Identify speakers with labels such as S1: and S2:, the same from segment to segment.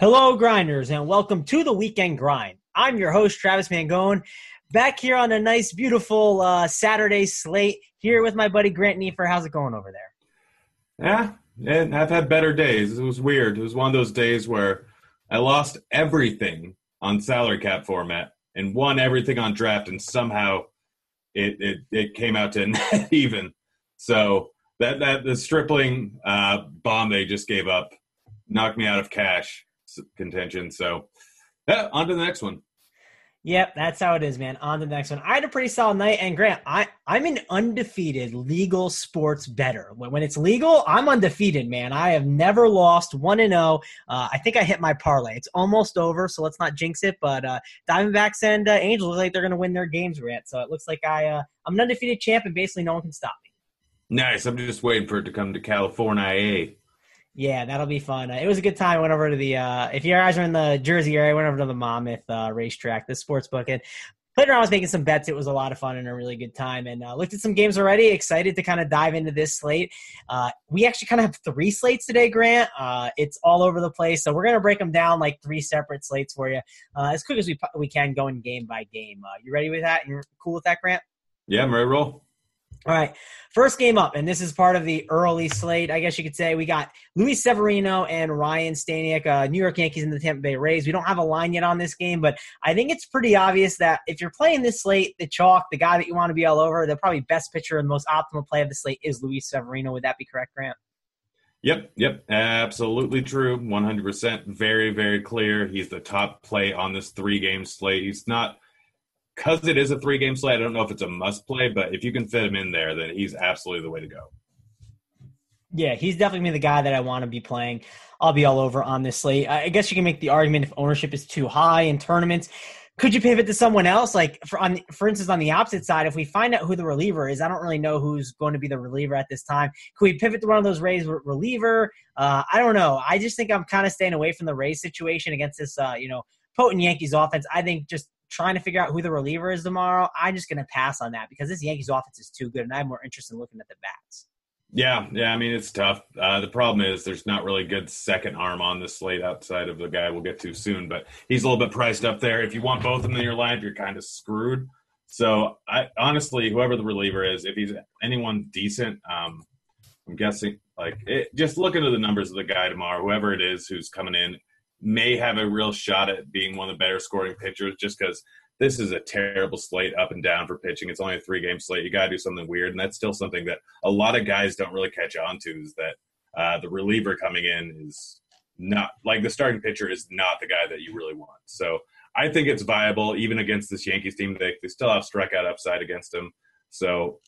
S1: Hello, grinders, and welcome to the weekend grind. I'm your host, Travis Mangone, back here on a nice, beautiful uh, Saturday slate here with my buddy Grant Neefer. How's it going over there?
S2: Yeah, and I've had better days. It was weird. It was one of those days where I lost everything on salary cap format and won everything on draft, and somehow it it, it came out to even. So that that the stripling uh, bomb they just gave up knocked me out of cash contention. So, yeah, on to the next one.
S1: Yep, that's how it is, man. On to the next one. I had a pretty solid night, and Grant, I I'm an undefeated legal sports better. When, when it's legal, I'm undefeated, man. I have never lost one and zero. Oh. Uh, I think I hit my parlay. It's almost over, so let's not jinx it. But uh, Diamondbacks and uh, Angels look like they're going to win their games, Grant. So it looks like I uh, I'm an undefeated champ, and basically no one can stop me.
S2: Nice. I'm just waiting for it to come to California.
S1: Yeah, that'll be fun. Uh, it was a good time. I went over to the uh, if you guys are in the Jersey area, I went over to the Monmouth uh, racetrack, the sports book, and played around. I was making some bets. It was a lot of fun and a really good time. And uh, looked at some games already. Excited to kind of dive into this slate. Uh, we actually kind of have three slates today, Grant. Uh, it's all over the place, so we're gonna break them down like three separate slates for you uh, as quick as we we can, going game by game. Uh, you ready with that? You cool with that, Grant?
S2: Yeah, I'm ready roll.
S1: All right, first game up, and this is part of the early slate, I guess you could say. We got Luis Severino and Ryan Stanek, uh, New York Yankees and the Tampa Bay Rays. We don't have a line yet on this game, but I think it's pretty obvious that if you're playing this slate, the chalk, the guy that you want to be all over, the probably best pitcher and most optimal play of the slate is Luis Severino. Would that be correct, Grant?
S2: Yep, yep, absolutely true. 100%. Very, very clear. He's the top play on this three game slate. He's not – because it is a three game slate, I don't know if it's a must play, but if you can fit him in there, then he's absolutely the way to go.
S1: Yeah, he's definitely the guy that I want to be playing. I'll be all over on this slate. I guess you can make the argument if ownership is too high in tournaments. Could you pivot to someone else? Like for on for instance, on the opposite side, if we find out who the reliever is, I don't really know who's going to be the reliever at this time. Could we pivot to one of those Rays reliever? Uh, I don't know. I just think I'm kind of staying away from the Rays situation against this, uh, you know, potent Yankees offense. I think just trying to figure out who the reliever is tomorrow, I'm just going to pass on that because this Yankees offense is too good, and I'm more interested in looking at the bats.
S2: Yeah, yeah. I mean, it's tough. Uh, the problem is there's not really good second arm on this slate outside of the guy we'll get to soon, but he's a little bit priced up there. If you want both of them in your lineup, you're kind of screwed. So, I honestly, whoever the reliever is, if he's anyone decent, um, I'm guessing like it, just look into the numbers of the guy tomorrow. Whoever it is who's coming in, may have a real shot at being one of the better scoring pitchers just because this is a terrible slate up and down for pitching. It's only a three game slate. You got to do something weird. And that's still something that a lot of guys don't really catch on to is that uh, the reliever coming in is not like the starting pitcher is not the guy that you really want. So I think it's viable even against this Yankees team. They, they still have strikeout upside against them. So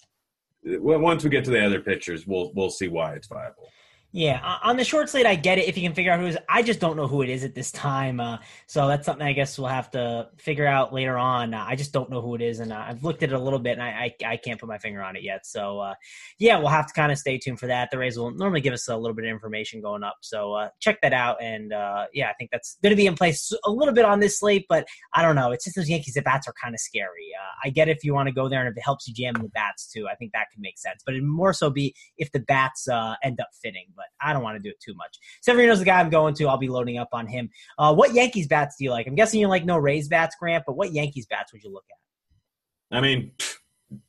S2: once we get to the other pitchers, we'll we'll see why it's viable.
S1: Yeah, on the short slate, I get it if you can figure out who is. I just don't know who it is at this time, uh, so that's something I guess we'll have to figure out later on. Uh, I just don't know who it is, and uh, I've looked at it a little bit, and I, I, I can't put my finger on it yet. So uh, yeah, we'll have to kind of stay tuned for that. The Rays will normally give us a little bit of information going up, so check that out. And yeah, I think that's going to be in place a little bit on this slate, but I don't know. It's just those Yankees. The bats are kind of scary. I get if you want to go there, and if it helps you jam the bats too, I think that could make sense. But it more so be if the bats end up fitting but I don't want to do it too much. Severino's the guy I'm going to. I'll be loading up on him. Uh, what Yankees bats do you like? I'm guessing you like no Rays bats, Grant, but what Yankees bats would you look at?
S2: I mean,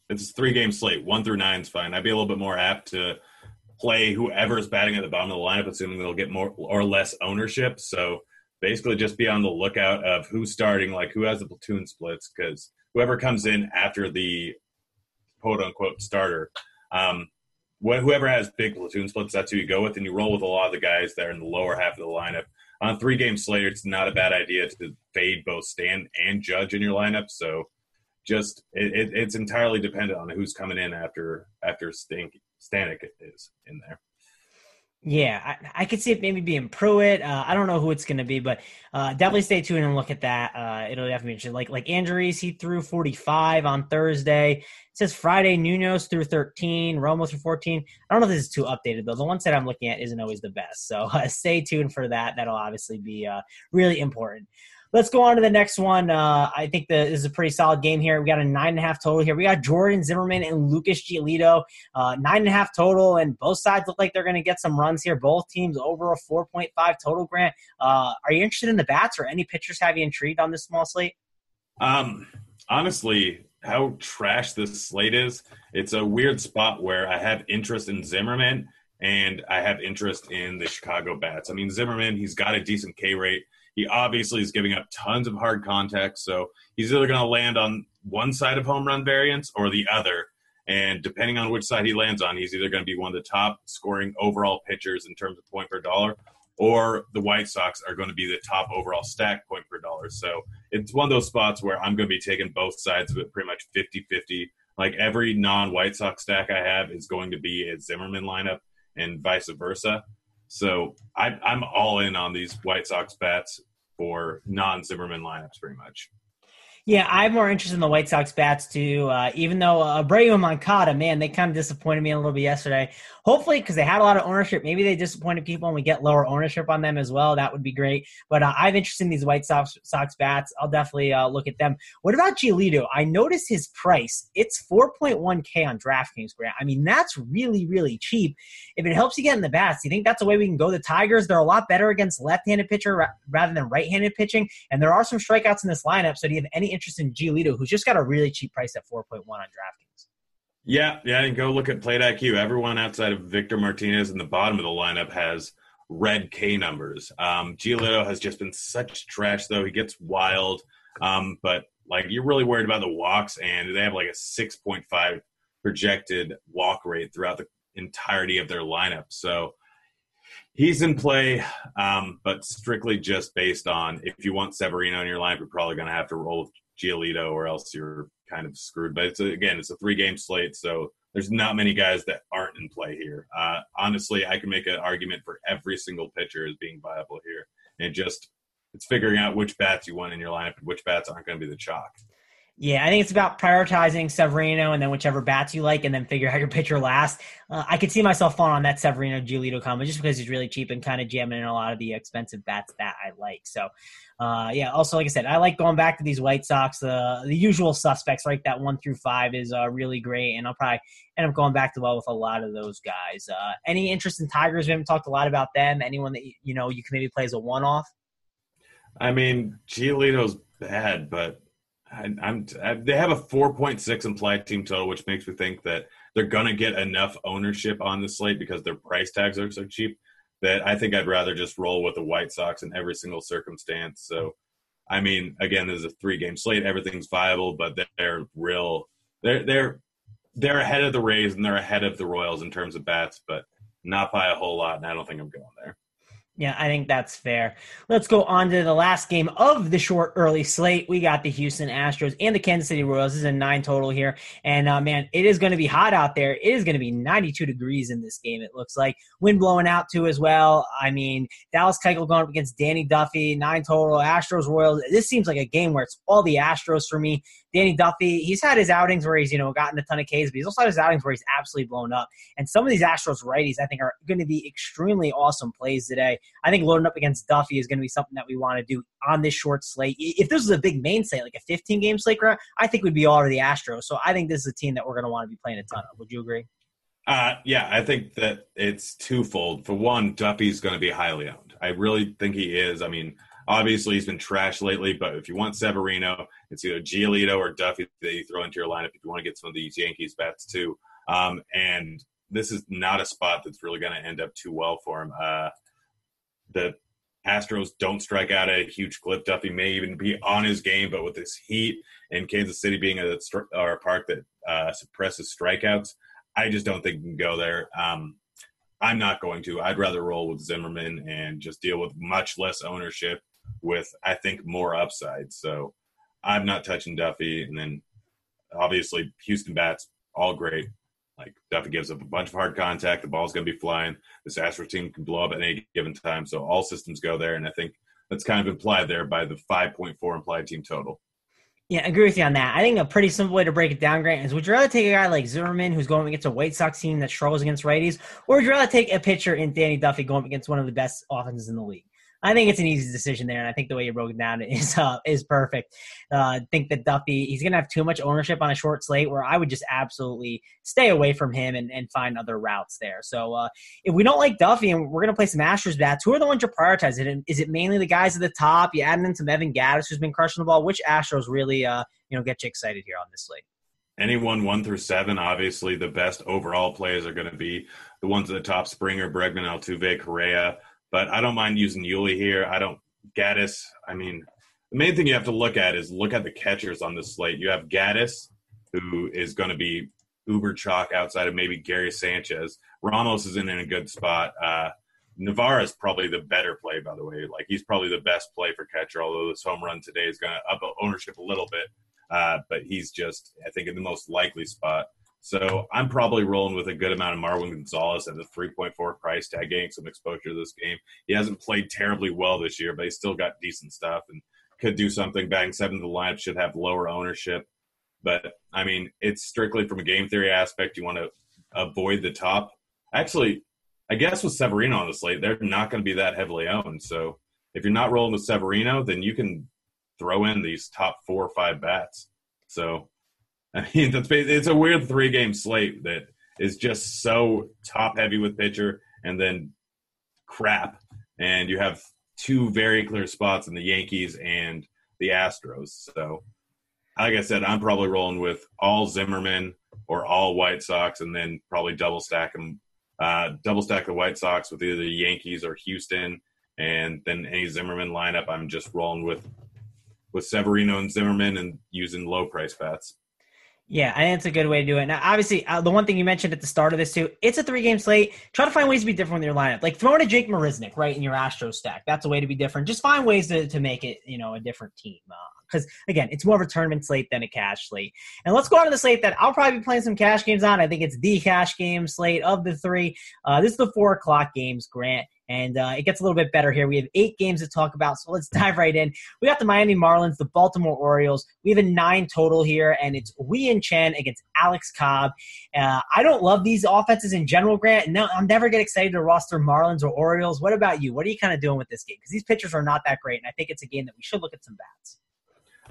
S2: it's three game slate. One through nine is fine. I'd be a little bit more apt to play whoever is batting at the bottom of the lineup, assuming they'll get more or less ownership. So basically, just be on the lookout of who's starting, like who has the platoon splits, because whoever comes in after the quote unquote starter. Um, whoever has big platoon splits, that's who you go with, and you roll with a lot of the guys that are in the lower half of the lineup. On three game slate, it's not a bad idea to fade both Stan and Judge in your lineup. So just it, it, it's entirely dependent on who's coming in after after Stink, Stanek is in there.
S1: Yeah, I, I could see it maybe being Pruitt. Uh, I don't know who it's going to be, but uh, definitely stay tuned and look at that. Uh, it'll definitely be interesting. Like like Andriese, he threw 45 on Thursday. It says Friday Nunos threw 13, Romo threw 14. I don't know if this is too updated though. The one set I'm looking at isn't always the best, so stay tuned for that. That'll obviously be uh, really important. Let's go on to the next one. Uh, I think the, this is a pretty solid game here. We got a nine and a half total here. We got Jordan Zimmermann and Lucas Giolito, uh, nine and a half total, and both sides look like they're going to get some runs here. Both teams over a 4.5 total. Grant, uh, are you interested in the bats or any pitchers have you intrigued on this small slate?
S2: Um, honestly, how trash this slate is, it's a weird spot where I have interest in Zimmermann and I have interest in the Chicago bats. I mean, Zimmermann, he's got a decent K rate. He obviously is giving up tons of hard contact, so he's either going to land on one side of home run variance or the other. And depending on which side he lands on, he's either going to be one of the top scoring overall pitchers in terms of point per dollar, or the White Sox are going to be the top overall stack point per dollar. So it's one of those spots where I'm going to be taking both sides of it pretty much 50 50. Like every non White Sox stack I have is going to be a Zimmermann lineup and vice versa. So I, I'm all in on these White Sox bats for non Zimmermann lineups, pretty much.
S1: Yeah, I'm more interested in the White Sox bats too. Uh, even though uh, Abreu and Moncada, man, they kind of disappointed me a little bit yesterday. Hopefully, because they had a lot of ownership, maybe they disappointed people and we get lower ownership on them as well. That would be great. But uh, I'm interested in these White Sox Sox bats. I'll definitely uh, look at them. What about Giolito? I noticed his price. It's 4.1k on DraftKings. Grant. I mean, that's really really cheap. If it helps you get in the bats, do you think that's a way we can go? The Tigers, they're a lot better against left-handed pitcher ra- rather than right-handed pitching, and there are some strikeouts in this lineup. So do you have any interest in Giolito, who's just got a really cheap price at 4.1 on DraftKings?
S2: Yeah, yeah, and go look at Plate IQ. Everyone outside of Victor Martinez in the bottom of the lineup has red K numbers. Um, Giolito has just been such trash, though. He gets wild, um, but like you're really worried about the walks, and they have like a 6.5 projected walk rate throughout the entirety of their lineup. So he's in play, um, but strictly just based on if you want Severino in your lineup, you're probably going to have to roll with Giolito, or else you're kind of screwed. But it's a, again, it's a three game slate, so there's not many guys that aren't in play here. Uh, honestly, I can make an argument for every single pitcher as being viable here, and just it's figuring out which bats you want in your lineup and which bats aren't going to be the chalk.
S1: Yeah, I think it's about prioritizing Severino and then whichever bats you like, and then figure out your pitcher last. Uh, I could see myself falling on that Severino Giolito combo just because he's really cheap and kind of jamming in a lot of the expensive bats that I like. So, uh, yeah. Also, like I said, I like going back to these White Sox. The the usual suspects, right? That one through five is uh, really great, and I'll probably end up going back to well with a lot of those guys. Uh, any interest in Tigers? We haven't talked a lot about them. Anyone that you know you can maybe play as a one off?
S2: I mean, Giolito's bad, but I, am they have a 4.6 implied team total, which makes me think that they're gonna get enough ownership on the slate because their price tags are so cheap that I think I'd rather just roll with the White Sox in every single circumstance. So, I mean, again, there's a three game slate, everything's viable, but they're real. They're they're they're ahead of the Rays and they're ahead of the Royals in terms of bats, but not by a whole lot. And I don't think I'm going there.
S1: Yeah, I think that's fair. Let's go on to the last game of the short early slate. We got the Houston Astros and the Kansas City Royals. This is a nine total here. And uh, man, it is going to be hot out there. It is going to be 92 degrees in this game, it looks like. Wind blowing out too as well. I mean, Dallas Keuchel going up against Danny Duffy, nine total. Astros Royals. This seems like a game where it's all the Astros for me. Danny Duffy, he's had his outings where he's, you know, gotten a ton of Ks, but he's also had his outings where he's absolutely blown up. And some of these Astros righties, I think, are going to be extremely awesome plays today. I think loading up against Duffy is going to be something that we want to do on this short slate. If this was a big main slate, like a 15 game slate, I think we'd be all over the Astros. So I think this is a team that we're going to want to be playing a ton of. Would you agree?
S2: Uh, yeah, I think that it's twofold. For one, Duffy's going to be highly owned. I really think he is. I mean, obviously he's been trashed lately, but if you want Severino, it's either Giolito or Duffy that you throw into your lineup if you want to get some of these Yankees bats too. Um, and this is not a spot that's really going to end up too well for him. Uh, the Astros don't strike out a huge clip. Duffy may even be on his game, but with this heat and Kansas City being a, a park that uh, suppresses strikeouts, I just don't think you can go there. Um, I'm not going to. I'd rather roll with Zimmermann and just deal with much less ownership with, I think, more upside. So I'm not touching Duffy. And then obviously Houston bats, all great. Like Duffy gives up a bunch of hard contact. The ball's going to be flying. This Astros team can blow up at any given time. So all systems go there. And I think that's kind of implied there by the 5.4 implied team total.
S1: Yeah, I agree with you on that. I think a pretty simple way to break it down, Grant, is would you rather take a guy like Zimmermann who's going against a White Sox team that struggles against righties, or would you rather take a pitcher in Danny Duffy going against one of the best offenses in the league? I think it's an easy decision there, and I think the way you broke it down is uh, is perfect. Uh, I think that Duffy he's going to have too much ownership on a short slate, where I would just absolutely stay away from him and, and find other routes there. So uh, if we don't like Duffy and we're going to play some Astros bats, who are the ones you're prioritizing? Is it mainly the guys at the top? You adding in some Evan Gattis, who's been crushing the ball. Which Astros really uh, you know get you excited here on this slate?
S2: anyone one through seven, obviously the best overall plays are going to be the ones at the top: Springer, Bregman, Altuve, Correa. But I don't mind using Yuli here. I don't Gattis. I mean, the main thing you have to look at is look at the catchers on this slate. You have Gattis, who is going to be uber chalk outside of maybe Gary Sanchez. Ramos isn't in a good spot. Uh, Navarre is probably the better play, by the way. Like he's probably the best play for catcher. Although this home run today is going to up ownership a little bit, uh, but he's just I think in the most likely spot. So I'm probably rolling with a good amount of Marwin Gonzalez at the 3.4 price tag, getting some exposure to this game. He hasn't played terribly well this year, but he's still got decent stuff and could do something. Batting seven to the lineup should have lower ownership. But I mean, it's strictly from a game theory aspect. You want to avoid the top. Actually, I guess with Severino on the slate, they're not going to be that heavily owned. So if you're not rolling with Severino, then you can throw in these top four or five bats. So I mean, it's a weird three game slate that is just so top heavy with pitcher and then crap. And you have two very clear spots in the Yankees and the Astros. So, like I said, I'm probably rolling with all Zimmermann or all White Sox, and then probably double stack them, uh, double stack the White Sox with either the Yankees or Houston, and then any Zimmermann lineup. I'm just rolling with with Severino and Zimmermann and using low price bats.
S1: Yeah, I think it's a good way to do it. Now, obviously, uh, the one thing you mentioned at the start of this too, it's a three game slate. Try to find ways to be different with your lineup. Like throwing a Jake Marisnick right in your Astro stack. That's a way to be different. Just find ways to, to make it, you know, a different team. Because again, it's more of a tournament slate than a cash slate. And let's go on to the slate that I'll probably be playing some cash games on. I think it's the cash game slate of the three. Uh, this is the four o'clock games, Grant. And uh, it gets a little bit better here. We have eight games to talk about, so let's dive right in. We got the Miami Marlins, the Baltimore Orioles. We have a nine total here, and it's Wei-Yin Chen against Alex Cobb. Uh, I don't love these offenses in general, Grant. No, I'm never get excited to roster Marlins or Orioles. What about you? What are you kind of doing with this game? Because these pitchers are not that great, and I think it's a game that we should look at some bats.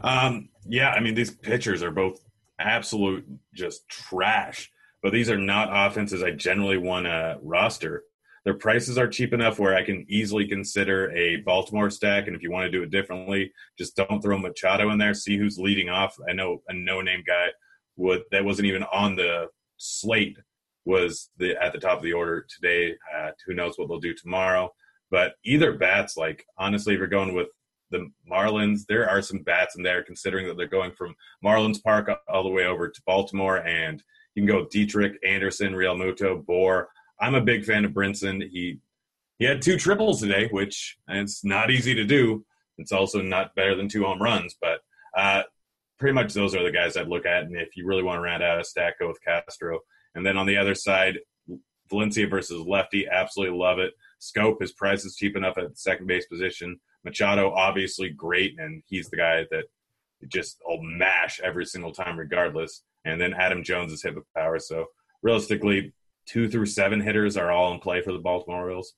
S2: Um, yeah, I mean these pitchers are both absolute just trash, but these are not offenses I generally want to roster. Their prices are cheap enough where I can easily consider a Baltimore stack. And if you want to do it differently, just don't throw Machado in there. See who's leading off. I know a no-name guy would that wasn't even on the slate was the at the top of the order today. Uh, who knows what they'll do tomorrow? But either bats, like honestly, if you're going with the Marlins, there are some bats in there, considering that they're going from Marlins Park all the way over to Baltimore, and you can go with Dietrich, Anderson, Realmuto, Bour. I'm a big fan of Brinson. He he had two triples today, which it's not easy to do. It's also not better than two home runs, but uh, pretty much those are the guys I'd look at. And if you really want to round out a stack, go with Castro. And then on the other side, Valencia versus lefty, absolutely love it. Schoop, his price is cheap enough at second base position. Machado, obviously great, and he's the guy that just will mash every single time, regardless. And then Adam Jones is hit with power. So realistically, two through seven hitters are all in play for the Baltimore Orioles.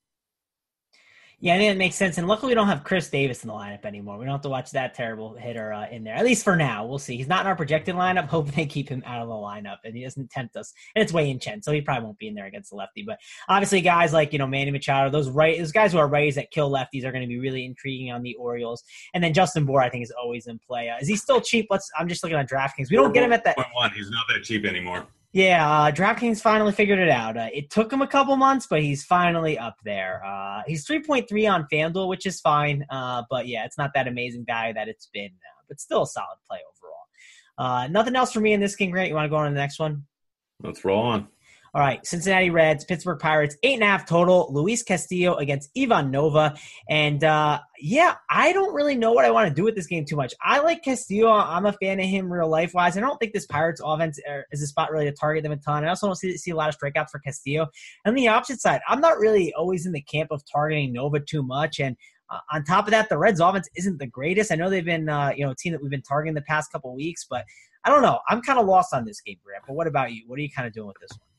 S1: Yeah, I think it makes sense. And luckily, we don't have Chris Davis in the lineup anymore. We don't have to watch that terrible hitter uh, in there, at least for now. We'll see. He's not in our projected lineup. Hoping they keep him out of the lineup and he doesn't tempt us. And it's Wei-Yin Chen, so he probably won't be in there against the lefty. But obviously, guys like, you know, Manny Machado, those right, those guys who are righties that kill lefties are going to be really intriguing on the Orioles. And then Justin Bour, I think, is always in play. Uh, is he still cheap? Let's. I'm just looking at DraftKings. We don't get him at that.
S2: One. He's not that cheap anymore.
S1: Yeah, uh, DraftKings finally figured it out. Uh, it took him a couple months, but he's finally up there. Uh, he's 3.3 on FanDuel, which is fine. Uh, but yeah, it's not that amazing value that it's been, uh, but still a solid play overall. Uh, nothing else for me in this game, Grant. You want to go on to the next one?
S2: Let's roll on.
S1: All right, Cincinnati Reds, Pittsburgh Pirates, eight and a half total. Luis Castillo against Ivan Nova, and uh, yeah, I don't really know what I want to do with this game too much. I like Castillo. I'm a fan of him real life wise. I don't think this Pirates offense uh, is a spot really to target them a ton. I also don't see, see a lot of strikeouts for Castillo. And the opposite side, I'm not really always in the camp of targeting Nova too much, and uh, on top of that, the Reds offense isn't the greatest. I know they've been, uh, you know, a team that we've been targeting the past couple weeks, but I don't know. I'm kind of lost on this game, Grant. But what about you? What are you kind of doing with this one?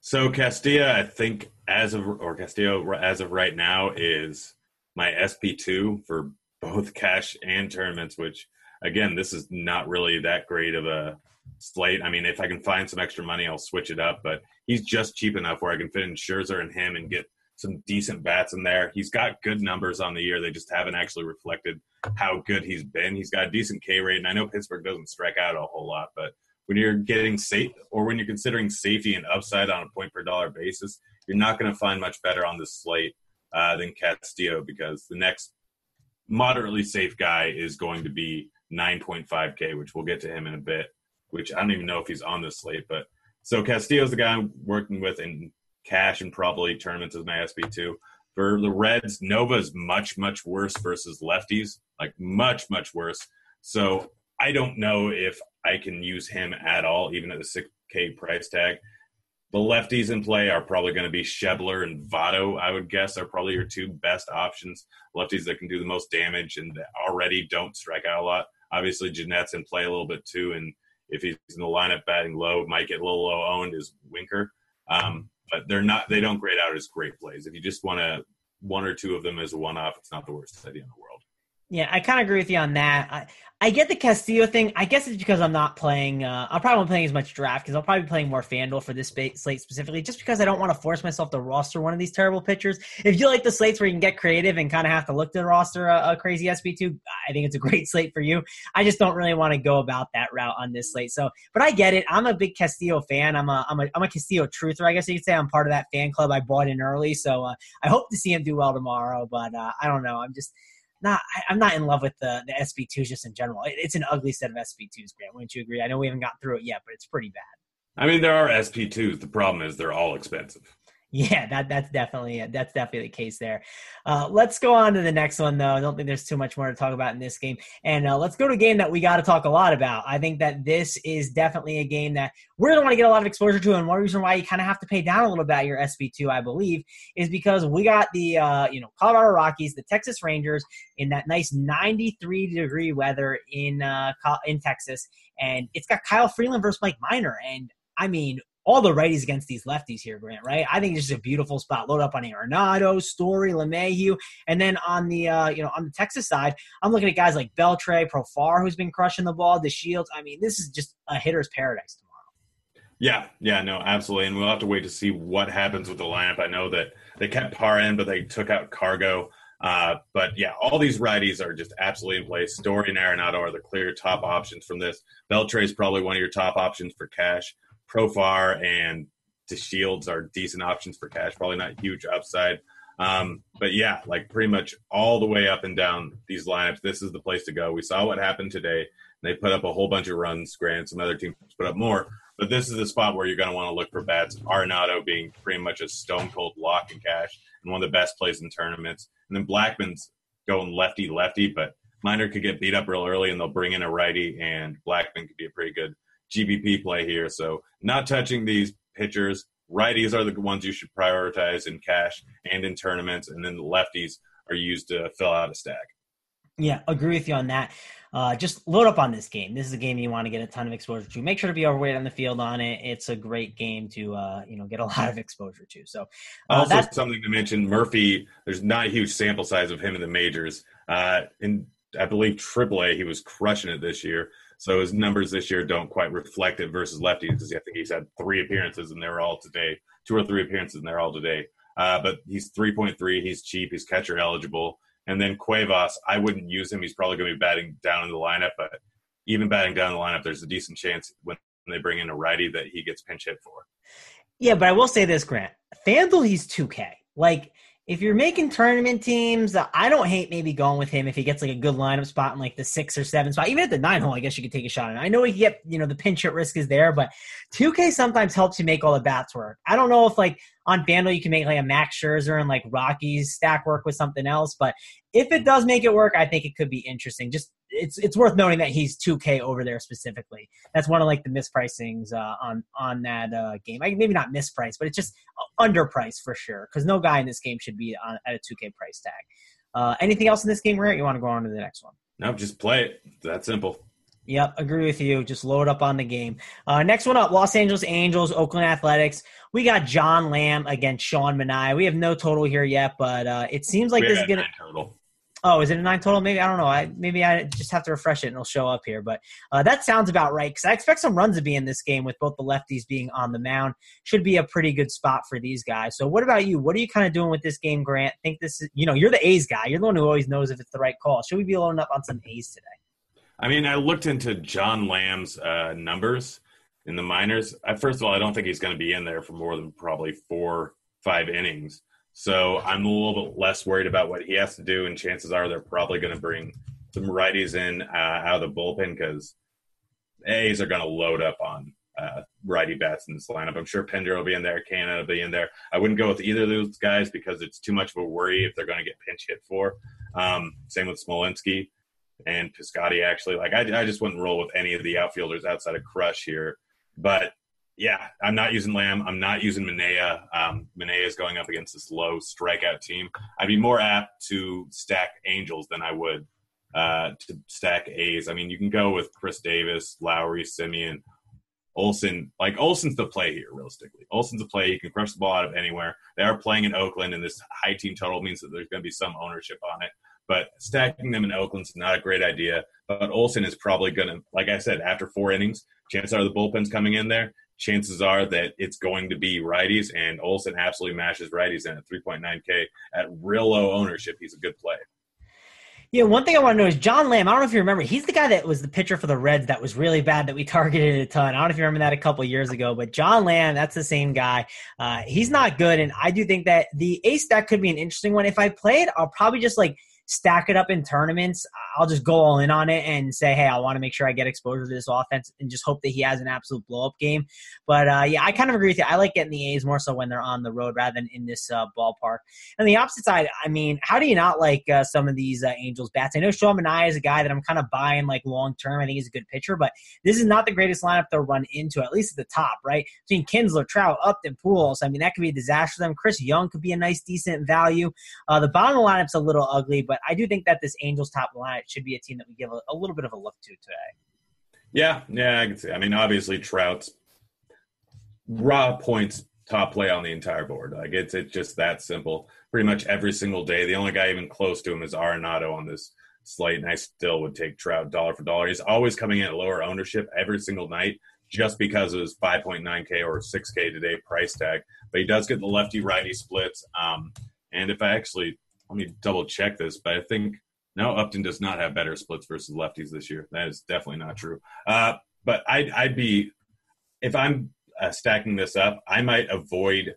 S2: So Castilla, I think as of or Castillo as of right now is my SP two for both cash and tournaments. Which again, this is not really that great of a slate. I mean, if I can find some extra money, I'll switch it up. But he's just cheap enough where I can fit in Scherzer and him and get some decent bats in there. He's got good numbers on the year. They just haven't actually reflected how good he's been. He's got a decent K rate, and I know Pittsburgh doesn't strike out a whole lot, but when you're getting safe or when you're considering safety and upside on a point per dollar basis, you're not going to find much better on this slate uh, than Castillo because the next moderately safe guy is going to be 9.5K, which we'll get to him in a bit, which I don't even know if he's on this slate. But so Castillo's the guy I'm working with in cash and probably tournaments as my SP2. For the Reds, Nova's much, much worse versus lefties, like much, much worse. So I don't know if I can use him at all, even at the 6K price tag. The lefties in play are probably going to be Schebler and Votto, I would guess, are probably your two best options. Lefties that can do the most damage and that already don't strike out a lot. Obviously, Gennett's in play a little bit too, and if he's in the lineup batting low, might get a little low owned is Winker. Um, but they're not; they don't grade out as great plays. If you just want to one or two of them as a one off, it's not the worst idea in the world.
S1: Yeah, I kind of agree with you on that. I, I get the Castillo thing. I guess it's because I'm not playing. Uh, I'm probably not playing as much draft because I'll probably be playing more Fanduel for this slate specifically, just because I don't want to force myself to roster one of these terrible pitchers. If you like the slates where you can get creative and kind of have to look to roster a, a crazy SP two, I think it's a great slate for you. I just don't really want to go about that route on this slate. So, but I get it. I'm a big Castillo fan. I'm a I'm a I'm a Castillo truther. I guess you could say I'm part of that fan club. I bought in early, so uh, I hope to see him do well tomorrow. But uh, I don't know. I'm just not I, am not in love with the the SP2s just in general. It, it's an ugly set of SP2s, Grant. Wouldn't you agree? I know we haven't gotten through it yet, but it's pretty bad.
S2: I mean, there are SP2s. The problem is they're all expensive.
S1: Yeah, that that's definitely that's definitely the case there. Uh, let's go on to the next one, though. I don't think there's too much more to talk about in this game, and uh, let's go to a game that we got to talk a lot about. I think that this is definitely a game that we're going to want to get a lot of exposure to, and one reason why you kind of have to pay down a little bit your SP2, I believe, is because we got the uh, you know Colorado Rockies, the Texas Rangers in that nice 93 degree weather in uh, in Texas, and it's got Kyle Freeland versus Mike Minor, and I mean, all the righties against these lefties here, Grant, right? I think it's just a beautiful spot. Load up on Arenado, Story, LeMahieu. And then on the uh, you know, on the Texas side, I'm looking at guys like Beltre, Profar, who's been crushing the ball, DeShields. I mean, this is just a hitter's paradise tomorrow.
S2: Yeah, yeah, no, absolutely. And we'll have to wait to see what happens with the lineup. I know that they kept Parr in, but they took out Cargo. Uh, but yeah, all these righties are just absolutely in place. Story and Arenado are the clear top options from this. Beltre is probably one of your top options for cash. Profar and DeShields are decent options for cash. Probably not huge upside. Um, but yeah, like pretty much all the way up and down these lineups, this is the place to go. We saw what happened today. They put up a whole bunch of runs. Grant, some other teams put up more, but this is the spot where you're going to want to look for bats. Arenado being pretty much a stone cold lock in cash and one of the best plays in tournaments. And then Blackmon's going lefty lefty, but Minor could get beat up real early, and they'll bring in a righty, and Blackmon could be a pretty good GPP play here. So not touching these pitchers. Righties are the ones you should prioritize in cash and in tournaments, and then the lefties are used to fill out a stack.
S1: Yeah, agree with you on that. Uh, just load up on this game. This is a game you want to get a ton of exposure to. Make sure to be overweight on the field on it. It's a great game to uh, you know get a lot of exposure to. So
S2: uh, also that's something to mention. Murphy, there's not a huge sample size of him in the majors. Uh, in I believe AAA, he was crushing it this year. So his numbers this year don't quite reflect it versus lefties because I think he's had three appearances and they're all today, two or three appearances and they're all today. Uh, but he's 3.3. He's cheap. He's catcher eligible. And then Cuevas, I wouldn't use him. He's probably going to be batting down in the lineup, but even batting down in the lineup, there's a decent chance when they bring in a righty that he gets pinch hit for.
S1: Yeah, but I will say this, Grant. FanDuel, he's 2K. Like, if you're making tournament teams, uh, I don't hate maybe going with him if he gets like a good lineup spot in like the six or seven spot. Even at the nine hole, I guess you could take a shot. And I know he get, you know, the pinch hit risk is there, but 2K sometimes helps you make all the bats work. I don't know if like on FanDuel you can make like a Max Scherzer and like Rockies stack work with something else, but if it does make it work, I think it could be interesting. Just it's it's worth noting that he's 2K over there specifically. That's one of like the mispricings uh, on on that uh, game. I, maybe not mispriced, but it's just underpriced for sure because no guy in this game should be on, at a 2K price tag. Uh, anything else in this game, Grant? You want to go on to the next one?
S2: No, just play it. That simple.
S1: Yep, agree with you. Just load up on the game. Uh, next one up: Los Angeles Angels, Oakland Athletics. We got John Lamb against Sean Manaea. We have no total here yet, but uh, it seems like we this is gonna. Total. Oh, is it a nine total? Maybe I don't know. I maybe I just have to refresh it and it'll show up here. But uh, that sounds about right because I expect some runs to be in this game with both the lefties being on the mound. Should be a pretty good spot for these guys. So, what about you? What are you kind of doing with this game, Grant? Think this is you know you're the A's guy. You're the one who always knows if it's the right call. Should we be loading up on some A's today?
S2: I mean, I looked into John Lamb's uh, numbers in the minors. I, first of all, I don't think he's going to be in there for more than probably four, five innings. So I'm a little bit less worried about what he has to do, and chances are they're probably going to bring some righties in uh, out of the bullpen because A's are going to load up on uh, righty bats in this lineup. I'm sure Pinder will be in there, Canha will be in there. I wouldn't go with either of those guys because it's too much of a worry if they're going to get pinch hit for. Um, same with Smolinski and Piscotty. Actually, like I, I just wouldn't roll with any of the outfielders outside of Crush here. But yeah, I'm not using Lamb. I'm not using Manaea. Um, Manaea is going up against this low strikeout team. I'd be more apt to stack Angels than I would uh, to stack A's. I mean, you can go with Khris Davis, Lowrie, Semien, Olson. Like Olson's the play here, realistically. Olson's the play. You can crush the ball out of anywhere. They are playing in Oakland, and this high team total means that there's going to be some ownership on it. But stacking them in Oakland's not a great idea. But Olson is probably going to, like I said, after four innings, chances are the bullpen's coming in there chances are that it's going to be righties, and Olson absolutely mashes righties in at 3.9K at real low ownership. He's a good play.
S1: Yeah, one thing I want to know is John Lamb. I don't know if you remember. He's the guy that was the pitcher for the Reds that was really bad that we targeted a ton. I don't know if you remember that a couple years ago, but John Lamb, that's the same guy. Uh, he's not good, and I do think that the A's stack could be an interesting one. If I play it, I'll probably just like – stack it up in tournaments, I'll just go all in on it and say, hey, I want to make sure I get exposure to this offense and just hope that he has an absolute blow up game. But uh, yeah, I kind of agree with you. I like getting the A's more so when they're on the road rather than in this uh, ballpark. And the opposite side, I mean, how do you not like uh, some of these uh, Angels bats? I know Sean Manaea is a guy that I'm kind of buying like long term. I think he's a good pitcher, but this is not the greatest lineup to run into, at least at the top, right? Between Kinsler, Trout, Upton, Pujols. I mean, that could be a disaster for them. Chris Young could be a nice, decent value. Uh, the bottom of the lineup's a little ugly, but I do think that this Angels top line should be a team that we give a, a little bit of a look to today.
S2: Yeah, yeah, I can see. I mean, obviously Trout's raw points top play on the entire board. Like it's it's just that simple. Pretty much every single day. The only guy even close to him is Arenado on this slate, and I still would take Trout dollar for dollar. He's always coming in at lower ownership every single night just because of his 5.9K or 6K today price tag. But he does get the lefty righty splits. Um, and if I actually let me double check this, but I think no, Upton does not have better splits versus lefties this year. That is definitely not true. Uh, but I'd, I'd be if I'm uh, stacking this up, I might avoid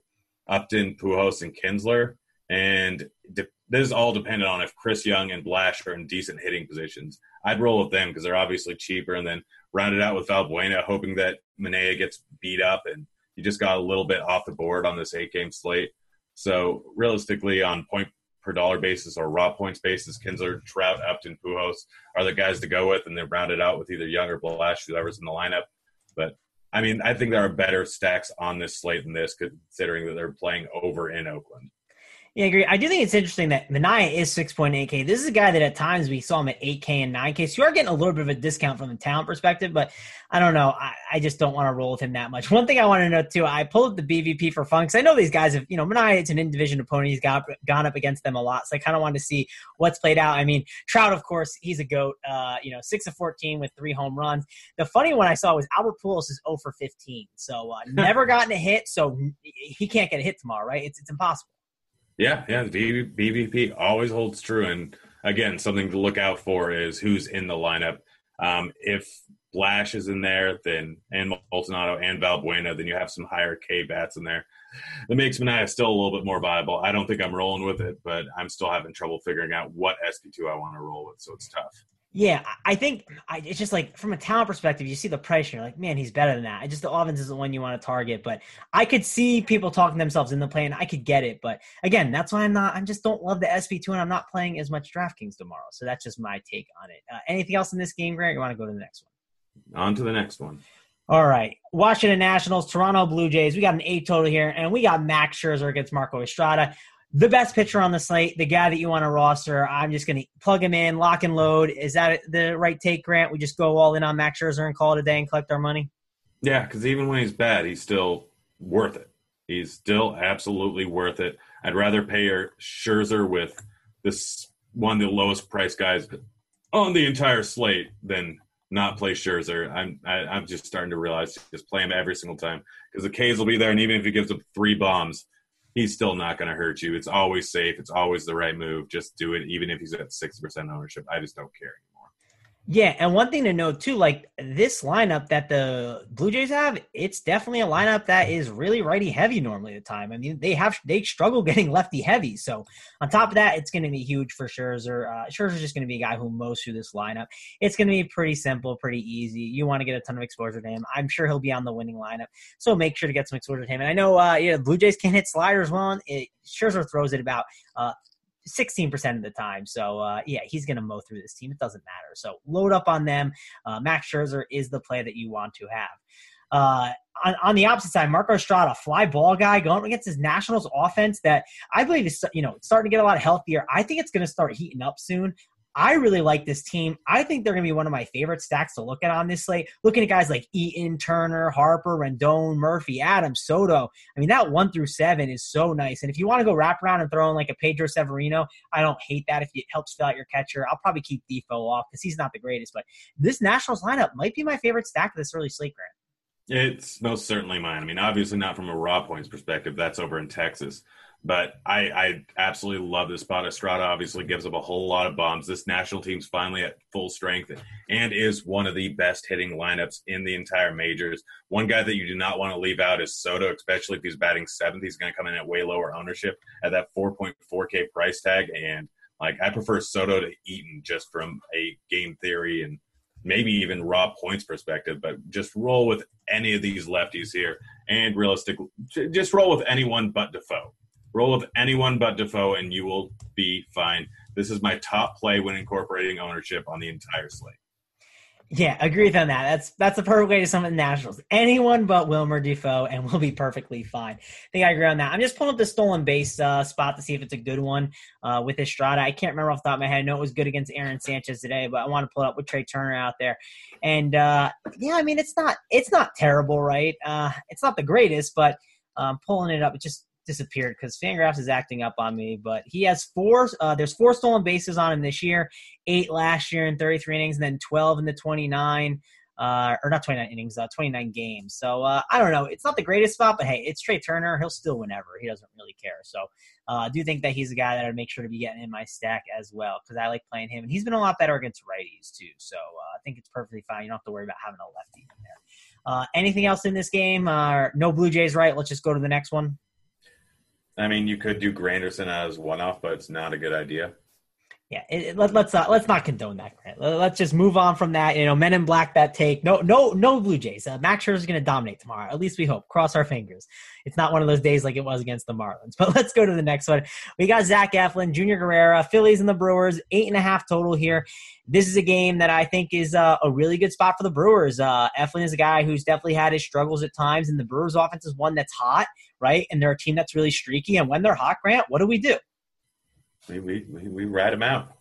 S2: Upton, Pujols, and Kinsler, and de- this is all dependent on if Chris Young and Blash are in decent hitting positions. I'd roll with them because they're obviously cheaper, and then round it out with Valbuena, hoping that Manaea gets beat up and you just got a little bit off the board on this eight game slate. So realistically, on point per dollar basis or raw points basis, Kinsler, Trout, Upton, Pujols are the guys to go with, and they're rounded out with either Young or Blash, whoever's in the lineup. But I mean, I think there are better stacks on this slate than this, considering that they're playing over in Oakland.
S1: Yeah, I agree. I do think it's interesting that Manaea is 6.8K. This is a guy that at times we saw him at 8K and 9K. So you are getting a little bit of a discount from the talent perspective, but I don't know. I, I just don't want to roll with him that much. One thing I want to know too, I pulled up the BVP for fun because I know these guys have, you know, Manaea, it's an in division opponent. He's got, gone up against them a lot. So I kind of wanted to see what's played out. I mean, Trout, of course, he's a GOAT, uh, you know, 6 of 14 with three home runs. The funny one I saw was Albert Pujols is 0 for 15. So uh, never gotten a hit. So he can't get a hit tomorrow, right? It's, it's impossible.
S2: Yeah, yeah, the BVP always holds true. And again, something to look out for is who's in the lineup. Um, if Blash is in there, then and Maldonado and Valbuena, then you have some higher K bats in there. that makes Manaea still a little bit more viable. I don't think I'm rolling with it, but I'm still having trouble figuring out what SP2 I want to roll with, so it's tough.
S1: Yeah, I think I, it's just like from a talent perspective, you see the price and you're like, man, he's better than that. I just the offense is the one you want to target, but I could see people talking themselves in the play, and I could get it. But again, that's why I'm not. I just don't love the SP two, and I'm not playing as much DraftKings tomorrow. So that's just my take on it. Uh, anything else in this game, Grant? You want to go to the next
S2: one? On to the next one.
S1: All right, Washington Nationals, Toronto Blue Jays. We got an eight total here, and we got Max Scherzer against Marco Estrada the best pitcher on the slate, the guy that you want to roster. I'm just going to plug him in, lock and load. Is that the right take, Grant? We just go all in on Max Scherzer and call it a day and collect our money?
S2: Yeah, because even when he's bad, he's still worth it. He's still absolutely worth it. I'd rather pay Scherzer with this one of the lowest price guys on the entire slate than not play Scherzer. I'm I, am i am just starting to realize just play him every single time because the K's will be there, and even if he gives up three bombs, he's still not going to hurt you. It's always safe. It's always the right move. Just do it, even if he's at 60% ownership. I just don't care
S1: yeah, and one thing to note too, like this lineup that the Blue Jays have, it's definitely a lineup that is really righty heavy normally at the time. I mean, they have they struggle getting lefty heavy. So on top of that, it's going to be huge for Scherzer. Uh, Scherzer's just going to be a guy who mows through this lineup. It's going to be pretty simple, pretty easy. You want to get a ton of exposure to him. I'm sure he'll be on the winning lineup. So make sure to get some exposure to him. And I know, uh, yeah, Blue Jays can hit sliders well. It, Scherzer throws it about uh, 16% of the time. So, uh, yeah, he's going to mow through this team. It doesn't matter. So, load up on them. Uh, Max Scherzer is the play that you want to have. Uh, on, on, the opposite side, Marco Estrada, fly ball guy, going against his Nationals offense that I believe is you know starting to get a lot healthier. I think it's going to start heating up soon. I really like this team. I think they're going to be one of my favorite stacks to look at on this slate. Looking at guys like Eaton, Turner, Harper, Rendon, Murphy, Adams, Soto. I mean, that one through seven is so nice. And if you want to go wrap around and throw in like a Pedro Severino, I don't hate that if it helps fill out your catcher. I'll probably keep Difo off because he's not the greatest. But this Nationals lineup might be my favorite stack of this early slate, Grant.
S2: It's most certainly mine. I mean, obviously not from a raw points perspective. That's over in Texas. But I, I absolutely love this spot. Estrada obviously gives up a whole lot of bombs. This national team's finally at full strength and is one of the best hitting lineups in the entire majors. One guy that you do not want to leave out is Soto, especially if he's batting seventh. He's going to come in at way lower ownership at that 4.4K price tag. And like I prefer Soto to Eaton just from a game theory and maybe even raw points perspective, but just roll with any of these lefties here and realistic. Just roll with anyone but Difo. Roll with anyone but Difo, and you will be fine. This is my top play when incorporating ownership on the entire slate.
S1: Yeah, agree with on that. That's that's the perfect way to summon the Nationals. Anyone but Wilmer Difo, and we'll be perfectly fine. I think I agree on that. I'm just pulling up the stolen base uh, spot to see if it's a good one uh, with Estrada. I can't remember off the top of my head. I know it was good against Aaron Sanchez today, but I want to pull it up with Trea Turner out there. And uh, yeah, I mean it's not it's not terrible, right? Uh, it's not the greatest, but um, pulling it up, it just disappeared because Fangraphs is acting up on me. But he has four. Uh, there's four stolen bases on him this year, eight last year in 33 innings, and then 12 in the 29. Uh, or not 29 innings, uh, 29 games. So uh, I don't know. It's not the greatest spot, but hey, it's Trea Turner. He'll still whenever. He doesn't really care. So uh, I do think that he's a guy that I'd make sure to be getting in my stack as well because I like playing him, and he's been a lot better against righties too. So uh, I think it's perfectly fine. You don't have to worry about having a lefty in there. Uh, anything else in this game? No Blue Jays, right? Let's just go to the next one.
S2: I mean, you could do Granderson as one off, but it's not a good idea.
S1: Yeah, it, it, let, us uh, let's not condone that, Grant. Let's just move on from that. You know, Men in Black that take. No, no, no Blue Jays. Uh, Max Scherzer is going to dominate tomorrow. At least we hope. Cross our fingers. It's not one of those days like it was against the Marlins. But let's go to the next one. We got Zach Eflin, Junior Guerrera, Phillies and the Brewers. Eight and a half total here. This is a game that I think is uh, a really good spot for the Brewers. Uh, Eflin is a guy who's definitely had his struggles at times, and the Brewers' offense is one that's hot, right? And they're a team that's really streaky. And when they're hot, Grant, what do we do?
S2: We we we, we rat them out.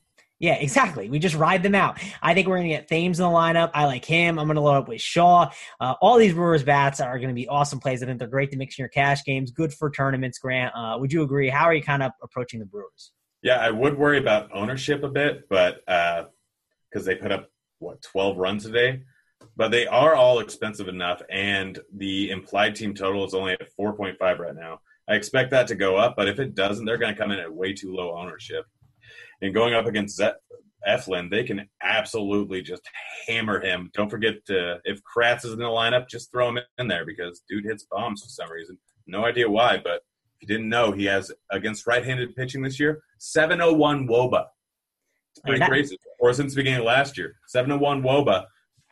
S1: Yeah, exactly. We just ride them out. I think we're going to get Thames in the lineup. I like him. I'm going to load up with Shaw. Uh, all these Brewers bats are going to be awesome plays. I think they're great to mix in your cash games. Good for tournaments, Grant. Uh, would you agree? How are you kind of approaching the Brewers?
S2: Yeah, I would worry about ownership a bit, but because uh, they put up what 12 runs today, but they are all expensive enough, and the implied team total is only at 4.5 right now. I expect that to go up, but if it doesn't, they're going to come in at way too low ownership. And going up against Ze- Eflin, they can absolutely just hammer him. Don't forget to, if Kratz is in the lineup, just throw him in there because dude hits bombs for some reason. No idea why, but if you didn't know, he has against right-handed pitching this year 701 WOBA. It's pretty
S1: that-
S2: crazy. Or since the beginning of last year, 701 WOBA.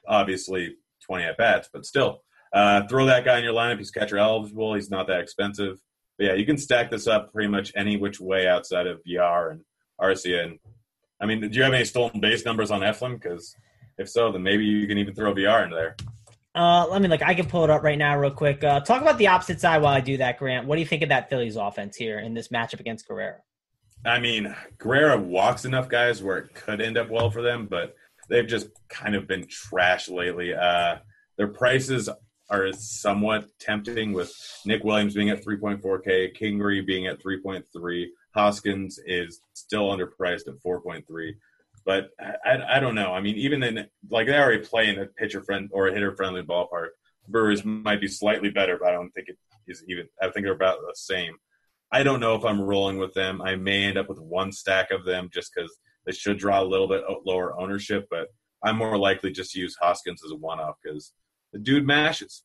S2: Obviously, 20 at bats, but still, uh, throw that guy in your lineup. He's catcher eligible. He's not that expensive. But yeah, you can stack this up pretty much any which way outside of Villar and Arcia. And I mean, do you have any stolen base numbers on Eflin? Because if so, then maybe you can even throw Villar into there.
S1: Uh, let me look. I can pull it up right now, real quick. Uh, talk about the opposite side while I do that, Grant. What do you think of that Phillies offense here in this matchup against Guerrero?
S2: I mean, Guerrero walks enough guys where it could end up well for them, but they've just kind of been trash lately. Uh, their prices are somewhat tempting with Nick Williams being at 3.4K, Kingery being at 3.3, Hoskins is still underpriced at 4.3. But I, I don't know. I mean, even in like they already play in a pitcher friend or a hitter friendly ballpark. Brewers might be slightly better, but I don't think it is even. I think they're about the same. I don't know if I'm rolling with them. I may end up with one stack of them just because they should draw a little bit lower ownership, but I'm more likely just to use Hoskins as a one off because the dude mashes.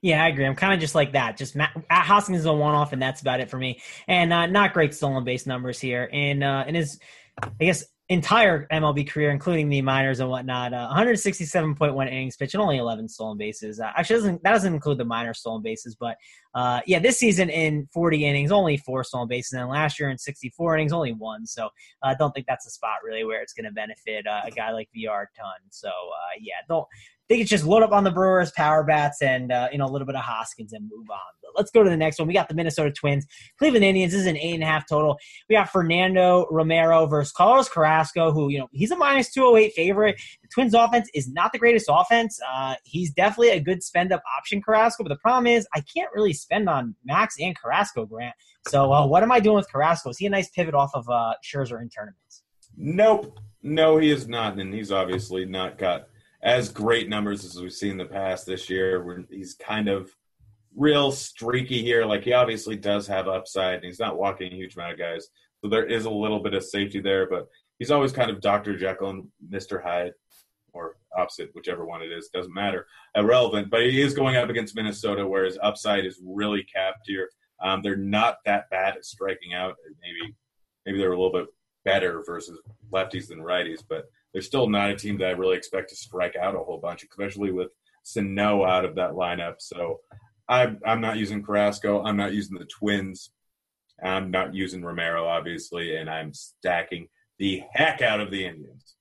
S1: Yeah, I agree. I'm kind of just like that. Just Ma- Hoskins is a one off, and that's about it for me. And uh, not great stolen base numbers here. And uh, in his, I guess, entire MLB career, including the minors and whatnot, uh, 167.1 innings pitched and only 11 stolen bases. Uh, actually, doesn't that doesn't include the minor stolen bases, but uh, yeah, this season in 40 innings, only four stolen bases, and last year in 64 innings, only one. So uh, I don't think that's a spot really where it's going to benefit uh, a guy like Villar a ton. So uh, yeah, don't think it's just load up on the Brewers power bats and uh, you know a little bit of Hoskins and move on. But let's go to the next one. We got the Minnesota Twins, Cleveland Indians. This is an eight and a half total. We got Fernando Romero versus Carlos Carrasco, who you know he's a minus two hundred eight favorite. The Twins offense is not the greatest offense. Uh, he's definitely a good spend up option, Carrasco. But the problem is I can't really spend on Max and Carrasco, Grant. So uh, what am I doing with Carrasco? Is he a nice pivot off of uh, Scherzer in tournaments?
S2: Nope. No, he is not, and he's obviously not got as great numbers as we've seen in the past this year. Where he's kind of real streaky here. Like he obviously does have upside, and he's not walking a huge amount of guys, so there is a little bit of safety there. But he's always kind of Doctor Jekyll and Mister Hyde, or opposite, whichever one it is, doesn't matter. Irrelevant, but he is going up against Minnesota, where his upside is really capped here. Um, they're not that bad at striking out. Maybe maybe they're a little bit better versus lefties than righties, but they're still not a team that I really expect to strike out a whole bunch, especially with Sano out of that lineup. So I'm, I'm not using Carrasco. I'm not using the Twins. I'm not using Romero, obviously, and I'm stacking the heck out of the Indians.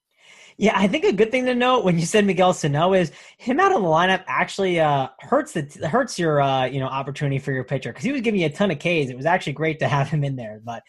S1: Yeah, I think a good thing to note when you said Miguel Sano is him out of the lineup actually uh, hurts the hurts your uh, you know opportunity for your pitcher because he was giving you a ton of Ks. It was actually great to have him in there. But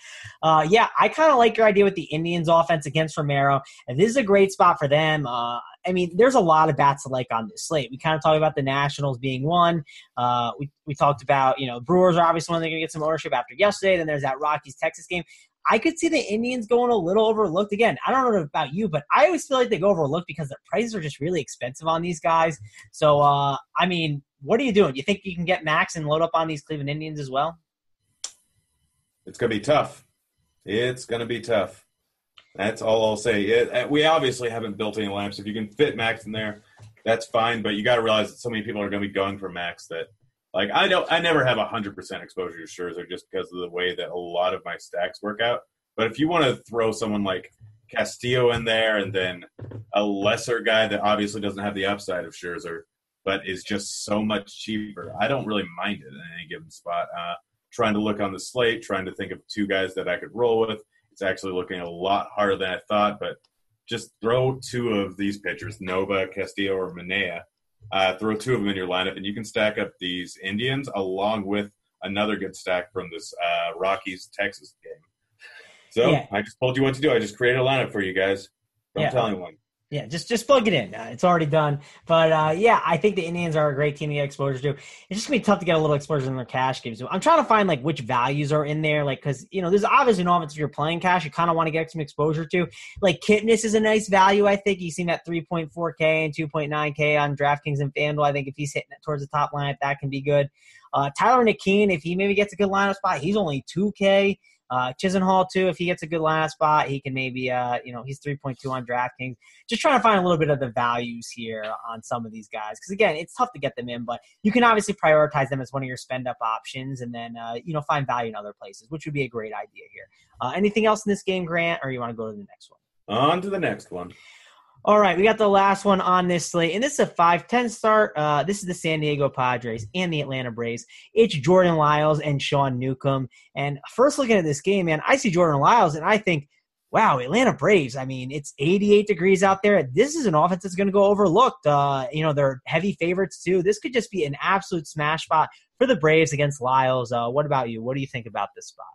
S1: uh, yeah, I kind of like your idea with the Indians offense against Romero. And this is a great spot for them. Uh, I mean, there's a lot of bats to like on this slate. We kind of talked about the Nationals being one. Uh, we we talked about you know Brewers are obviously one they're gonna get some ownership after yesterday. Then there's that Rockies Texas game. I could see the Indians going a little overlooked. Again, I don't know about you, but I always feel like they go overlooked because the prices are just really expensive on these guys. So, uh, I mean, what are you doing? You think you can get Max and load up on these Cleveland Indians as well?
S2: It's going to be tough. It's going to be tough. That's all I'll say. It, uh, we obviously haven't built any lamps. If you can fit Max in there, that's fine. But you got to realize that so many people are going to be going for Max that like I don't, I never have hundred percent exposure to Scherzer just because of the way that a lot of my stacks work out. But if you want to throw someone like Castillo in there, and then a lesser guy that obviously doesn't have the upside of Scherzer, but is just so much cheaper, I don't really mind it in any given spot. Uh, trying to look on the slate, trying to think of two guys that I could roll with. It's actually looking a lot harder than I thought, but just throw two of these pitchers, Nova, Castillo, or Manaea uh, throw two of them in your lineup, and you can stack up these Indians along with another good stack from this uh, Rockies Texas game. So yeah. I just told you what to do. I just created a lineup for you guys. Don't yeah. tell anyone.
S1: Yeah, just just plug it in. Uh, it's already done. But uh, yeah, I think the Indians are a great team to get exposure to. It's just gonna be tough to get a little exposure in their cash games. I'm trying to find like which values are in there, like because you know there's obviously an offense if you're playing cash, you kind of want to get some exposure to. Like Kipnis is a nice value. I think you've seen that 3.4k and 2.9k on DraftKings and FanDuel. I think if he's hitting it towards the top line, that can be good. Uh, Tyler Naquin, if he maybe gets a good lineup spot, he's only 2k. Uh, Chisenhall too, if he gets a good last spot, he can maybe uh, you know he's 3.2 on DraftKings. Just trying to find a little bit of the values here on some of these guys because again, it's tough to get them in, but you can obviously prioritize them as one of your spend up options, and then uh, you know find value in other places, which would be a great idea here. Uh, anything else in this game, Grant, or you want to go to the next one?
S2: On to the next one.
S1: All right, we got the last one on this slate, and this is a 5-10 start. Uh, this is the San Diego Padres and the Atlanta Braves. It's Jordan Lyles and Sean Newcomb. And first looking at this game, man, I see Jordan Lyles, and I think, wow, Atlanta Braves. I mean, it's 88 degrees out there. This is an offense that's going to go overlooked. Uh, you know, they're heavy favorites too. This could just be an absolute smash spot for the Braves against Lyles. Uh, what about you? What do you think about this spot?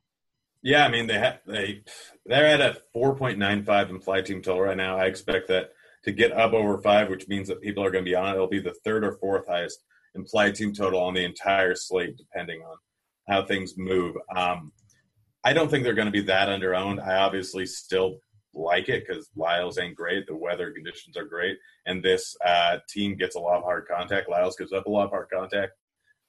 S2: Yeah, I mean they they they're at a 4.95 implied team total right now. I expect that to get up over five, which means that people are going to be on it. It'll be the third or fourth highest implied team total on the entire slate, depending on how things move. Um, I don't think they're going to be that underowned. I obviously still like it because Lyles ain't great. The weather conditions are great, and this uh, team gets a lot of hard contact. Lyles gives up a lot of hard contact.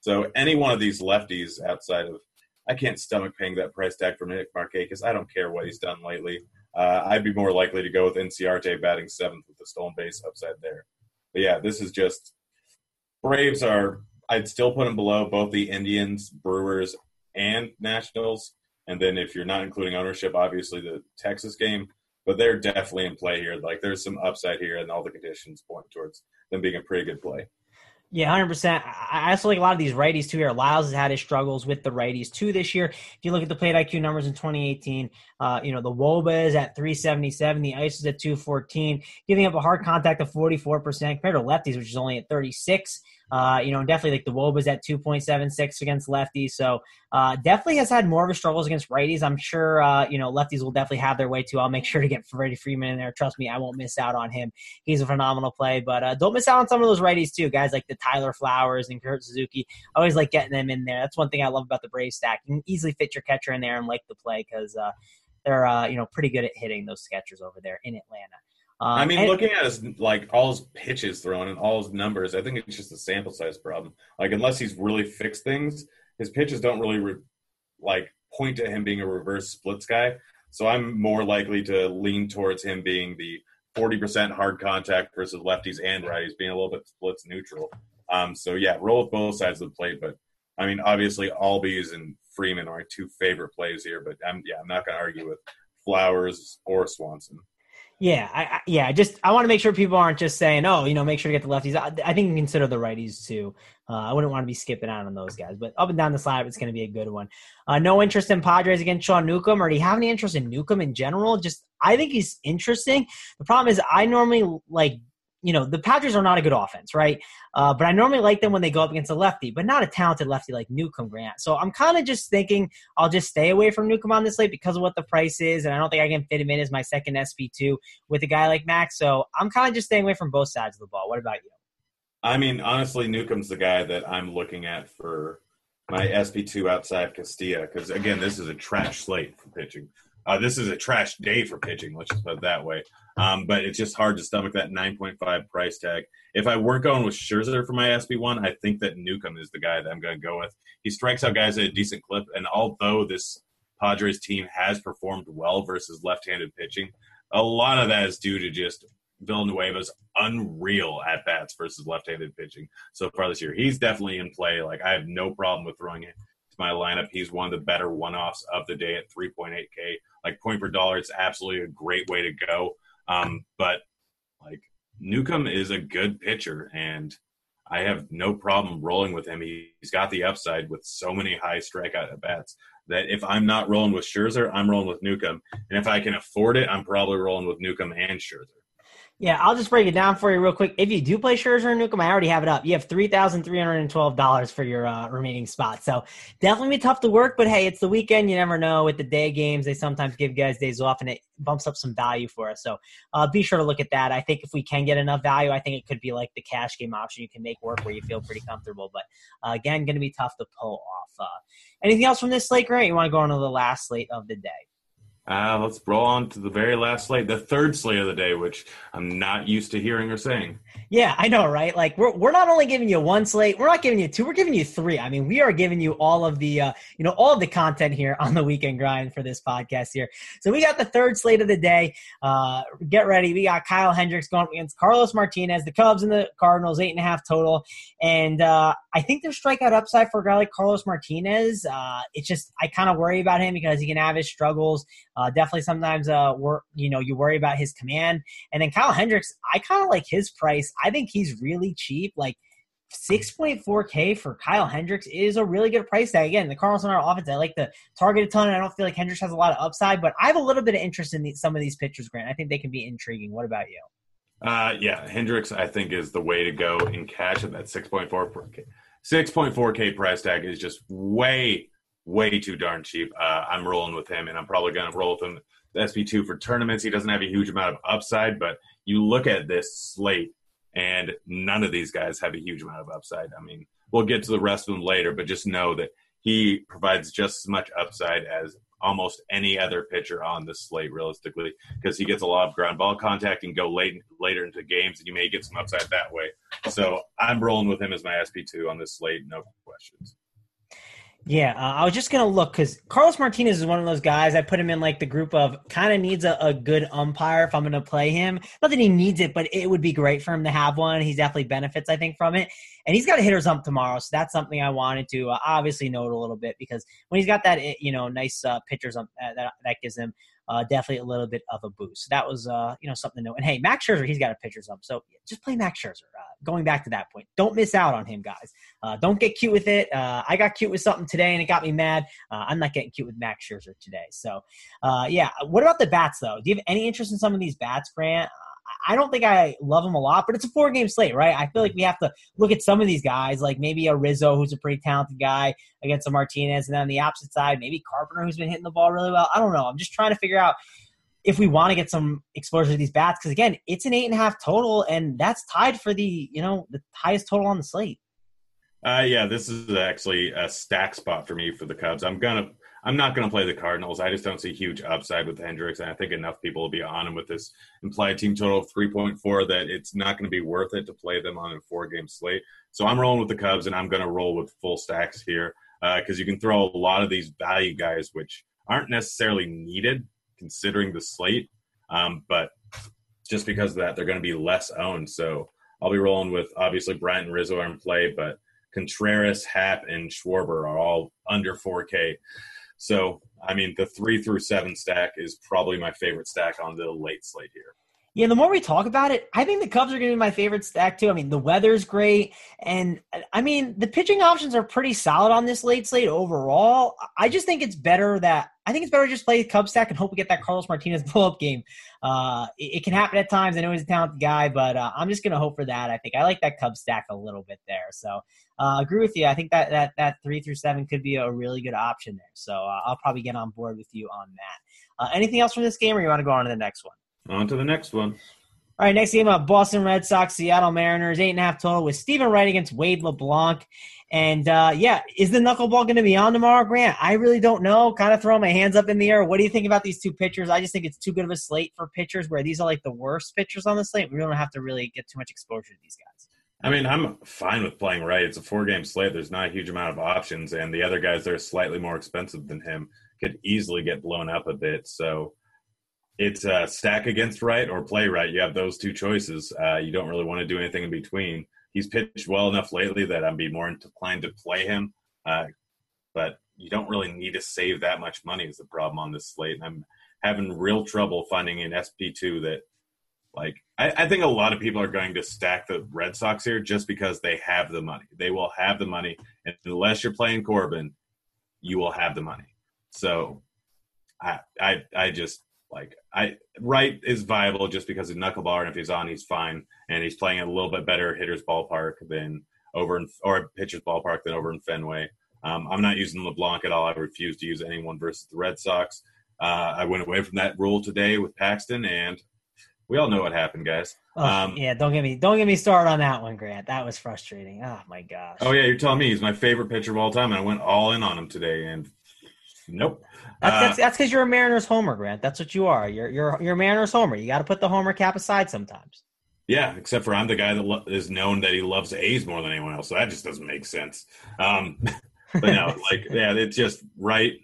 S2: So any one of these lefties outside of I can't stomach paying that price tag for Nick Markakis. I don't care what he's done lately. Uh, I'd be more likely to go with Inciarte batting seventh with the stolen base upside there. But yeah, this is just Braves are. I'd still put them below both the Indians, Brewers, and Nationals. And then if you're not including ownership, obviously the Texas game. But they're definitely in play here. Like there's some upside here, and all the conditions point towards them being a pretty good play.
S1: Yeah, hundred percent. I also like a lot of these righties too. Here, Lyles has had his struggles with the righties too this year. If you look at the plate IQ numbers in 2018, uh, you know the wOBA is at 377, the ISO is at 214, giving up a hard contact of 44 percent compared to lefties, which is only at 36. Uh, you know, definitely like the wOBA's at 2.76 against lefties. So uh, definitely has had more of a struggles against righties. I'm sure, uh, you know, lefties will definitely have their way too. I'll make sure to get Freddie Freeman in there. Trust me, I won't miss out on him. He's a phenomenal play. But uh, don't miss out on some of those righties too. Guys like the Tyler Flowers and Kurt Suzuki. I always like getting them in there. That's one thing I love about the Brave stack. You can easily fit your catcher in there and like the play because uh, they're, uh, you know, pretty good at hitting those sketchers over there in Atlanta.
S2: Um, I mean, and, looking at his like all his pitches thrown and all his numbers, I think it's just a sample size problem. Like unless he's really fixed things, his pitches don't really re- like point to him being a reverse splits guy. So I'm more likely to lean towards him being the 40% hard contact versus lefties and righties, being a little bit splits neutral. Um, so yeah, roll with both sides of the plate. But I mean, obviously, Albies and Freeman are my two favorite plays here. But I'm yeah, I'm not going to argue with Flowers or Swanson.
S1: Yeah, I, I, yeah, just I want to make sure people aren't just saying, "Oh, you know, make sure to get the lefties." I, I think you consider the righties too. Uh, I wouldn't want to be skipping out on those guys, but up and down the slide, it's going to be a good one. Uh, no interest in Padres against Sean Newcomb, or do you have any interest in Newcomb in general? Just I think he's interesting. The problem is I normally like you know, the Padres are not a good offense, right? Uh, but I normally like them when they go up against a lefty, but not a talented lefty like Newcomb Grant. So I'm kind of just thinking I'll just stay away from Newcomb on this slate because of what the price is, and I don't think I can fit him in as my second SP2 with a guy like Max. So I'm kind of just staying away from both sides of the ball. What about you?
S2: I mean, honestly, Newcomb's the guy that I'm looking at for my SP2 outside Castillo because, again, this is a trash slate for pitching. Uh, this is a trash day for pitching. Let's just put it that way. Um, but it's just hard to stomach that 9.5 price tag. If I weren't going with Scherzer for my SP1, I think that Newcomb is the guy that I'm going to go with. He strikes out guys at a decent clip, and although this Padres team has performed well versus left-handed pitching, a lot of that is due to just Villanueva's unreal at bats versus left-handed pitching so far this year. He's definitely in play. Like I have no problem with throwing it to my lineup. He's one of the better one-offs of the day at 3.8K. Point per dollar, it's absolutely a great way to go. Um, but like Newcomb is a good pitcher, and I have no problem rolling with him. He's got the upside with so many high strikeout at bats that if I'm not rolling with Scherzer, I'm rolling with Newcomb, and if I can afford it, I'm probably rolling with Newcomb and Scherzer.
S1: Yeah, I'll just break it down for you real quick. If you do play Scherzer and Newcomb, I already have it up. You have three thousand three hundred and twelve dollars for your uh, remaining spots. So definitely tough to work, but hey, it's the weekend. You never know. With the day games, they sometimes give guys days off, and it bumps up some value for us. So uh, be sure to look at that. I think if we can get enough value, I think it could be like the cash game option you can make work where you feel pretty comfortable. But uh, again, going to be tough to pull off. Uh, anything else from this slate, Grant? You want to go on to the last slate of the day?
S2: Uh, let's roll on to the very last slate, the third slate of the day, which I'm not used to hearing or saying.
S1: Yeah, I know, right? Like we're we're not only giving you one slate, we're not giving you two, we're giving you three. I mean, we are giving you all of the uh, you know, all of the content here on the weekend grind for this podcast here. So we got the third slate of the day. Uh, get ready. We got Kyle Hendricks going against Carlos Martinez, the Cubs and the Cardinals, eight and a half total. And uh, I think there's strikeout upside for a guy like Carlos Martinez. Uh, it's just I kind of worry about him because he can have his struggles. Uh, definitely sometimes uh, we're you know you worry about his command. And then Kyle Hendricks, I kind of like his price. I think he's really cheap. Like 6.4K for Kyle Hendricks is a really good price tag. Again, the Cardinals on our offense, I like the target a ton. I don't feel like Hendricks has a lot of upside, but I have a little bit of interest in some of these pitchers, Grant. I think they can be intriguing. What about you?
S2: Uh, yeah, Hendricks, I think, is the way to go in cash at that 6.4K. 6.4K price tag is just way, way too darn cheap. Uh, I'm rolling with him, and I'm probably going to roll with him the SP2 for tournaments. He doesn't have a huge amount of upside, but you look at this slate, and none of these guys have a huge amount of upside. I mean, we'll get to the rest of them later, but just know that he provides just as much upside as almost any other pitcher on the slate, realistically, because he gets a lot of ground ball contact and go late later into games, and you may get some upside that way. So I'm rolling with him as my SP two on this slate, no questions.
S1: Yeah, uh, I was just gonna look because Carlos Martinez is one of those guys. I put him in like the group of kind of needs a, a, good umpire if I'm gonna play him. Not that he needs it, but it would be great for him to have one. He definitely benefits, I think, from it. And he's got a hitter's ump tomorrow, so that's something I wanted to uh, obviously note a little bit because when he's got that, eh, you know, nice uh, pitcher's ump uh, that that gives him uh, definitely a little bit of a boost. That was, uh, you know, something to know. And hey, Max Scherzer, he's got a pitcher's up, so just play Max Scherzer. Uh, going back to that point, don't miss out on him, guys. Uh, don't get cute with it. Uh, I got cute with something today, and it got me mad. I'm not getting cute with Max Scherzer today. So, yeah. What about the bats, though? Do you have any interest in some of these bats, Grant? I don't think I love him a lot, but it's a four game slate, right? I feel like we have to look at some of these guys, like maybe a Rizzo, who's a pretty talented guy, against a Martinez, and then on the opposite side, maybe Carpenter, who's been hitting the ball really well. I don't know. I'm just trying to figure out if we want to get some exposure to these bats, because again, it's an eight and a half total, and that's tied for the you know the highest total on the slate.
S2: Uh, yeah, this is actually a stack spot for me for the Cubs. I'm gonna I'm not going to play the Cardinals. I just don't see huge upside with Hendricks, and I think enough people will be on him with this implied team total of 3.4 that it's not going to be worth it to play them on a four game slate. So I'm rolling with the Cubs, and I'm going to roll with full stacks here because uh, you can throw a lot of these value guys, which aren't necessarily needed considering the slate, um, but just because of that, they're going to be less owned. So I'll be rolling with obviously Bryant and Rizzo are in play, but Contreras, Happ, and Schwarber are all under 4K. So, I mean, the three through seven stack is probably my favorite stack on the late slate here.
S1: Yeah, the more we talk about it, I think the Cubs are going to be my favorite stack too. I mean, the weather's great, and I mean the pitching options are pretty solid on this late slate overall. I just think it's better that I think it's better to just play Cub stack and hope we get that Carlos Martinez pull up game. Uh, it, it, can happen at times. I know he's a talented guy, but uh, I'm just going to hope for that. I think I like that Cub stack a little bit there. So uh, agree with you. I think that that that three through seven could be a really good option there. So uh, I'll probably get on board with you on that. Uh, anything else from this game, or you want to go on to the next one?
S2: On to the next one.
S1: All right, next game up Boston Red Sox, Seattle Mariners, eight and a half total with Stephen Wright against Wade LeBlanc. And uh, yeah, is the knuckleball going to be on tomorrow, Grant? I really don't know. Kind of throwing my hands up in the air. What do you think about these two pitchers? I just think it's too good of a slate for pitchers where these are like the worst pitchers on the slate. We don't have to really get too much exposure to these guys.
S2: I mean, I'm fine with playing Wright. It's a four game slate. There's not a huge amount of options, and the other guys that are slightly more expensive than him could easily get blown up a bit. So it's uh, stack against Wright or play Wright. You have those two choices. Uh, you don't really want to do anything in between. He's pitched well enough lately that I'd be more inclined to play him. Uh, but you don't really need to save that much money is the problem on this slate. And I'm having real trouble finding an SP2 that like I, I, think a lot of people are going to stack the Red Sox here just because they have the money. They will have the money. And unless you're playing Corbin, you will have the money. So I I I just like I Wright is viable just because of knuckleball, and if he's on, he's fine, and he's playing a little bit better hitter's ballpark than over in or pitcher's ballpark than over in Fenway. Um, I'm not using LeBlanc at all. I refuse to use anyone versus the Red Sox. Uh, I went away from that rule today with Paxton, and we all know what happened, guys.
S1: Oh, um, yeah, don't get me don't get me started on that one, Grant. That was frustrating. Oh my gosh.
S2: Oh yeah, you're telling me he's my favorite pitcher of all time, and I went all in on him today, and Nope.
S1: That's that's because you're a Mariners homer, Grant. That's what you are. You're you're you're a Mariners homer. You got to put the homer cap aside sometimes.
S2: Yeah, except for I'm the guy that lo- is known that he loves A's more than anyone else. So that just doesn't make sense. Um, but no, like yeah, it's just Wright.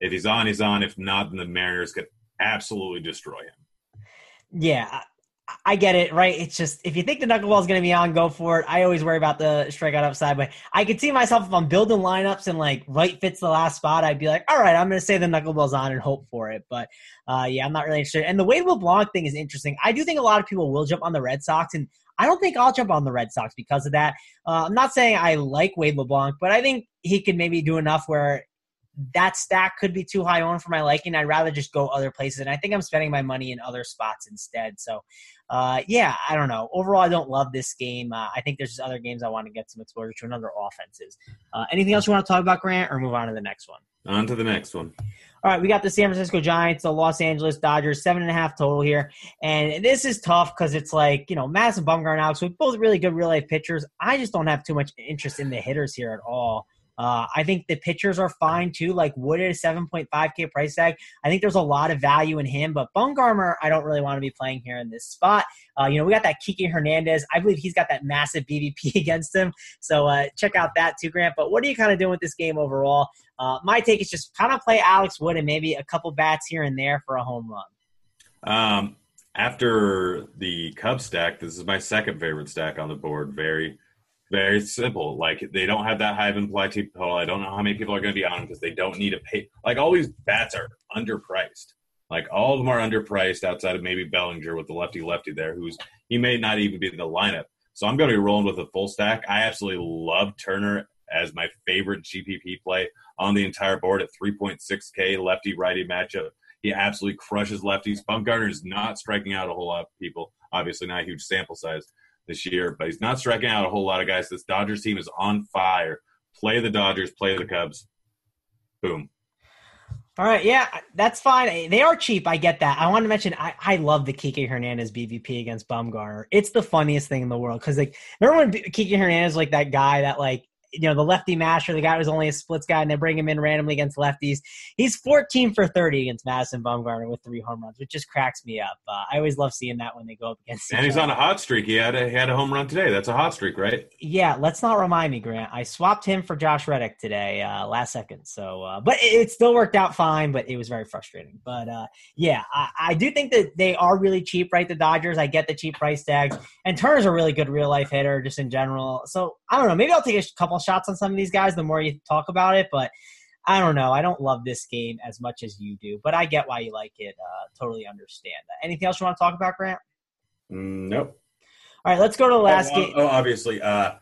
S2: If he's on, he's on. If not, then the Mariners could absolutely destroy him.
S1: Yeah, I get it, right? It's just if you think the knuckleball is going to be on, go for it. I always worry about the strikeout upside, but I could see myself if I'm building lineups and like Wright fits the last spot, I'd be like, all right, I'm going to say the knuckleball's on and hope for it. But uh, yeah, I'm not really interested. And the Wade LeBlanc thing is interesting. I do think a lot of people will jump on the Red Sox, and I don't think I'll jump on the Red Sox because of that. Uh, I'm not saying I like Wade LeBlanc, but I think he could maybe do enough where that stack could be too high on for my liking. I'd rather just go other places, and I think I'm spending my money in other spots instead. So, uh, yeah, I don't know. Overall, I don't love this game. Uh, I think there's just other games I want to get some exposure to and other offenses. Uh, anything else you want to talk about, Grant, or move on to the next one?
S2: On to the next one.
S1: All right, we got the San Francisco Giants, the Los Angeles Dodgers, seven and a half total here. And this is tough because it's like, you know, Madison Bumgarner and Alex, both really good real life pitchers. I just don't have too much interest in the hitters here at all. Uh, I think the pitchers are fine too. Like Wood at a 7.5K price tag. I think there's a lot of value in him, but Bumgarner, I don't really want to be playing here in this spot. Uh, you know, we got that Kike Hernandez. I believe he's got that massive BVP against him. So uh, check out that too, Grant. But what are you kind of doing with this game overall? Uh, my take is just kind of play Alex Wood and maybe a couple bats here and there for a home run.
S2: Um, after the Cub stack, this is my second favorite stack on the board. Very very simple. Like they don't have that high of implied total. I don't know how many people are going to be on because they don't need to pay. Like all these bats are underpriced. Like all of them are underpriced outside of maybe Bellinger with the lefty lefty there, who's he may not even be in the lineup. So I'm going to be rolling with a full stack. I absolutely love Turner as my favorite GPP play on the entire board at 3.6K lefty righty matchup. He absolutely crushes lefties. Bumgarner is not striking out a whole lot of people. Obviously, not a huge sample size this year, but he's not striking out a whole lot of guys. This Dodgers team is on fire. Play the Dodgers, play the Cubs. Boom.
S1: All right, yeah, that's fine. They are cheap. I get that. I want to mention I, I love the Kike Hernandez BVP against Bumgarner. It's the funniest thing in the world because like remember when Kike Hernandez like that guy that like you know the lefty masher, the guy who's only a splits guy, and they bring him in randomly against lefties. He's 14 for 30 against Madison Bumgarner with three home runs, which just cracks me up. Uh, I always love seeing that when they go up against.
S2: And he's other. on a hot streak. He had a he had a home run today. That's a hot streak, right?
S1: Yeah. Let's not remind me, Grant. I swapped him for Josh Reddick today, uh, last second. So, uh, but it, it, still worked out fine. But it was very frustrating. But uh, yeah, I, I do think that they are really cheap, right? The Dodgers. I get the cheap price tags, and Turner's a really good real life hitter, just in general. So I don't know. Maybe I'll take a couple shots on some of these guys guys the more you talk about it, but I don't know. I don't love this game as much as you do, but I get why you like it. Uh, totally understand that. Anything else you want to talk about, Grant?
S2: Mm, nope.
S1: All right, let's go to the last
S2: oh,
S1: game.
S2: Oh, obviously, uh,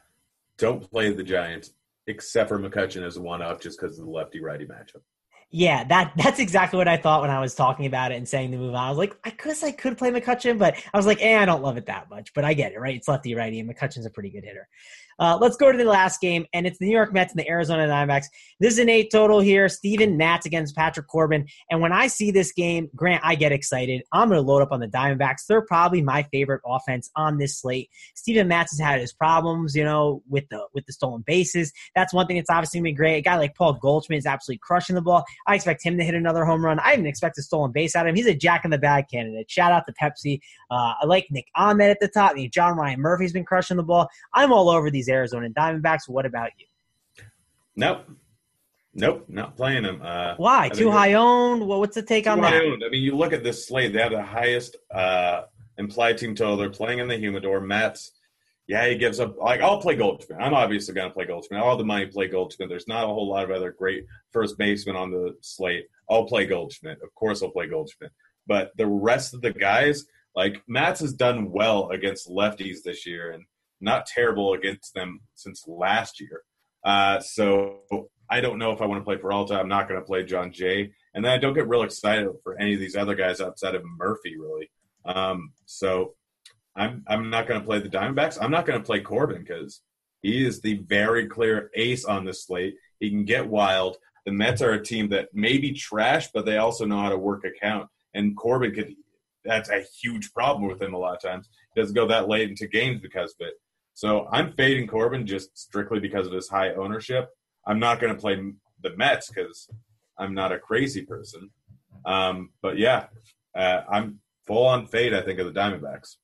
S2: don't play the Giants except for McCutchen as a one-up just because of the lefty-righty matchup.
S1: Yeah, that that's exactly what I thought when I was talking about it and saying the move on. I was like, I guess I could play McCutchen, but I was like, eh, I don't love it that much. But I get it, right? It's lefty righty, and McCutchen's a pretty good hitter. Uh, let's go to the last game, and it's the New York Mets and the Arizona Diamondbacks. This is an eight total here. Steven Matz against Patrick Corbin. And when I see this game, Grant, I get excited. I'm going to load up on the Diamondbacks. They're probably my favorite offense on this slate. Steven Matz has had his problems, you know, with the with the stolen bases. That's one thing that's obviously going to be great. A guy like Paul Goldschmidt is absolutely crushing the ball. I expect him to hit another home run. I even expect a stolen base out of him. He's a jack in the bag candidate. Shout out to Pepsi. Uh, I like Nick Ahmed at the top. John Ryan Murphy's been crushing the ball. I'm all over these Arizona Diamondbacks. What about you?
S2: Nope. Nope, not playing them. Uh,
S1: Why? Too high owned? Well, what's the take on that? Owned.
S2: I mean, you look at this slate; they have the highest uh, implied team total. They're playing in the humidor. Mets, yeah, he gives up. Like, I'll play Goldschmidt. I'm obviously going to play Goldschmidt. All the money play Goldschmidt. There's not a whole lot of other great first basemen on the slate. I'll play Goldschmidt. Of course, I'll play Goldschmidt. But the rest of the guys, like Matz, has done well against lefties this year, and not terrible against them since last year. Uh, so I don't know if I want to play Peralta. I'm not going to play Jon Jay. And then I don't get real excited for any of these other guys outside of Murphy, really. Um, so I'm I'm not going to play the Diamondbacks. I'm not going to play Corbin because he is the very clear ace on this slate. He can get wild. The Mets are a team that may be trash, but they also know how to work a count. And Corbin could that's a huge problem with him a lot of times. He doesn't go that late into games because of it. So I'm fading Corbin just strictly because of his high ownership. I'm not going to play the Mets because I'm not a crazy person. Um, but yeah, uh, I'm full on fade. I think of the Diamondbacks.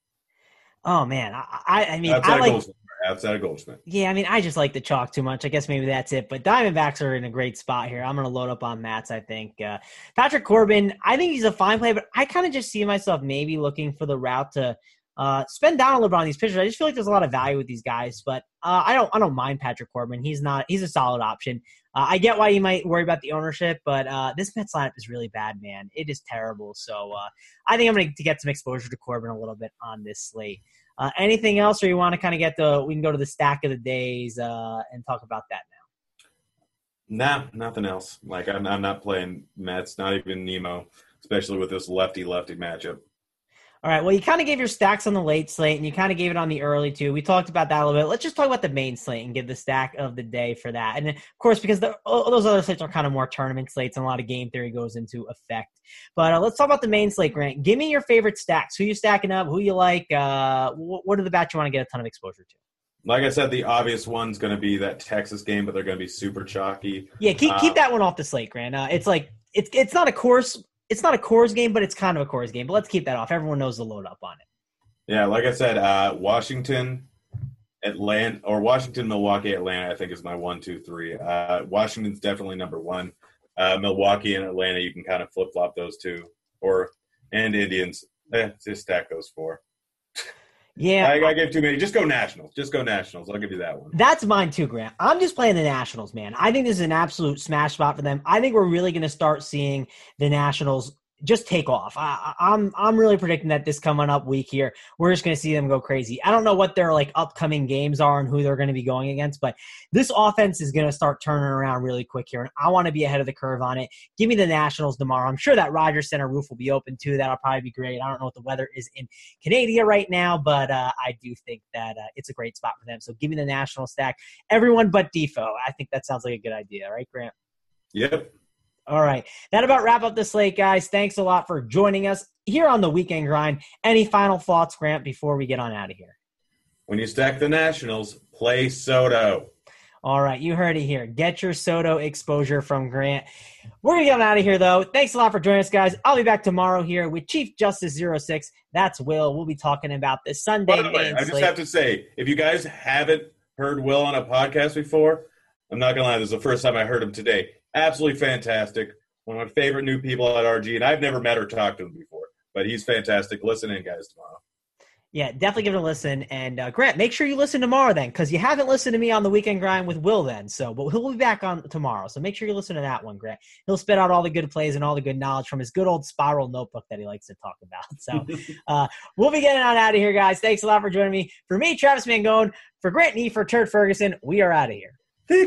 S1: Oh man, I, I mean,
S2: outside
S1: I like.
S2: Goldschmidt, outside of Goldschmidt.
S1: Yeah, I mean, I just like the chalk too much. I guess maybe that's it. But Diamondbacks are in a great spot here. I'm going to load up on Matz. I think uh, Patrick Corbin. I think he's a fine player, but I kind of just see myself maybe looking for the route to uh, spend down a little bit on these pitchers. I just feel like there's a lot of value with these guys, but uh, I don't. I don't mind Patrick Corbin. He's not. He's a solid option. Uh, I get why you might worry about the ownership, but uh, this Mets lineup is really bad, man. It is terrible. So uh, I think I'm going to get some exposure to Corbin a little bit on this slate. Uh, anything else, or you want to kind of get the? We can go to the stack of the days and talk about that
S2: now. Nah, nothing else. Like I'm, I'm not playing Mets, not even Nimmo, especially with this lefty lefty matchup.
S1: All right. Well, you kind of gave your stacks on the late slate, and you kind of gave it on the early too. We talked about that a little bit. Let's just talk about the main slate and give the stack of the day for that. And of course, because the, those other slates are kind of more tournament slates, and a lot of game theory goes into effect. But uh, let's talk about the main slate, Grant. Give me your favorite stacks. Who you stacking up? Who you like? Uh, what are the bats you want to get a ton of exposure to?
S2: Like I said, the obvious one's going to be that Texas game, but they're going to be super chalky.
S1: Yeah, keep keep um, that one off the slate, Grant. Uh, it's like it's it's not a Coors it's not a Coors game, but it's kind of a Coors game. But let's keep that off. Everyone knows the load up on it.
S2: Yeah, like I said, uh, Washington, Atlanta, or Washington, Milwaukee, Atlanta. I think is my one, two, three. Uh, Washington's definitely number one. Uh, Milwaukee and Atlanta, you can kind of flip flop those two, or and Indians. Eh, just stack those four.
S1: Yeah,
S2: I, I give too many. Just go Nationals. Just go Nationals. I'll give you that one.
S1: That's mine too, Grant. I'm just playing the Nationals, man. I think this is an absolute smash spot for them. I think we're really going to start seeing the Nationals just take off. I, am I'm, I'm really predicting that this coming up week here, we're just going to see them go crazy. I don't know what their like upcoming games are and who they're going to be going against, but this offense is going to start turning around really quick here, and I want to be ahead of the curve on it. Give me the Nationals tomorrow. I'm sure that Rogers Center roof will be open too. That'll probably be great. I don't know what the weather is in Canada right now, but uh, I do think that uh, it's a great spot for them. So give me the National stack. Everyone but Difo. I think that sounds like a good idea, right, Grant?
S2: Yep.
S1: All right. That about wrap up the slate, guys. Thanks a lot for joining us here on the weekend grind. Any final thoughts, Grant, before we get on out of here?
S2: When you stack the Nationals, play Soto.
S1: All right, you heard it here. Get your Soto exposure from Grant. We're gonna get on out of here though. Thanks a lot for joining us, guys. I'll be back tomorrow here with Chief Justice 06. That's Will. We'll be talking about the Sunday.
S2: By the way, I just slate. have to say, if you guys haven't heard Will on a podcast before, I'm not gonna lie, this is the first time I heard him today absolutely fantastic. One of my favorite new people at RG, and I've never met or talked to him before, but he's fantastic. Listen in, guys, tomorrow.
S1: Yeah, definitely give it a listen. And uh, Grant, make sure you listen tomorrow then, because you haven't listened to me on the weekend grind with Will then. So, but he'll be back on tomorrow. So make sure you listen to that one, Grant. He'll spit out all the good plays and all the good knowledge from his good old spiral notebook that he likes to talk about. So uh, we'll be getting on out of here, guys. Thanks a lot for joining me. For me, Travis Mangone, for Grant Nee, for Turd Ferguson, we are out of here.
S2: Hey,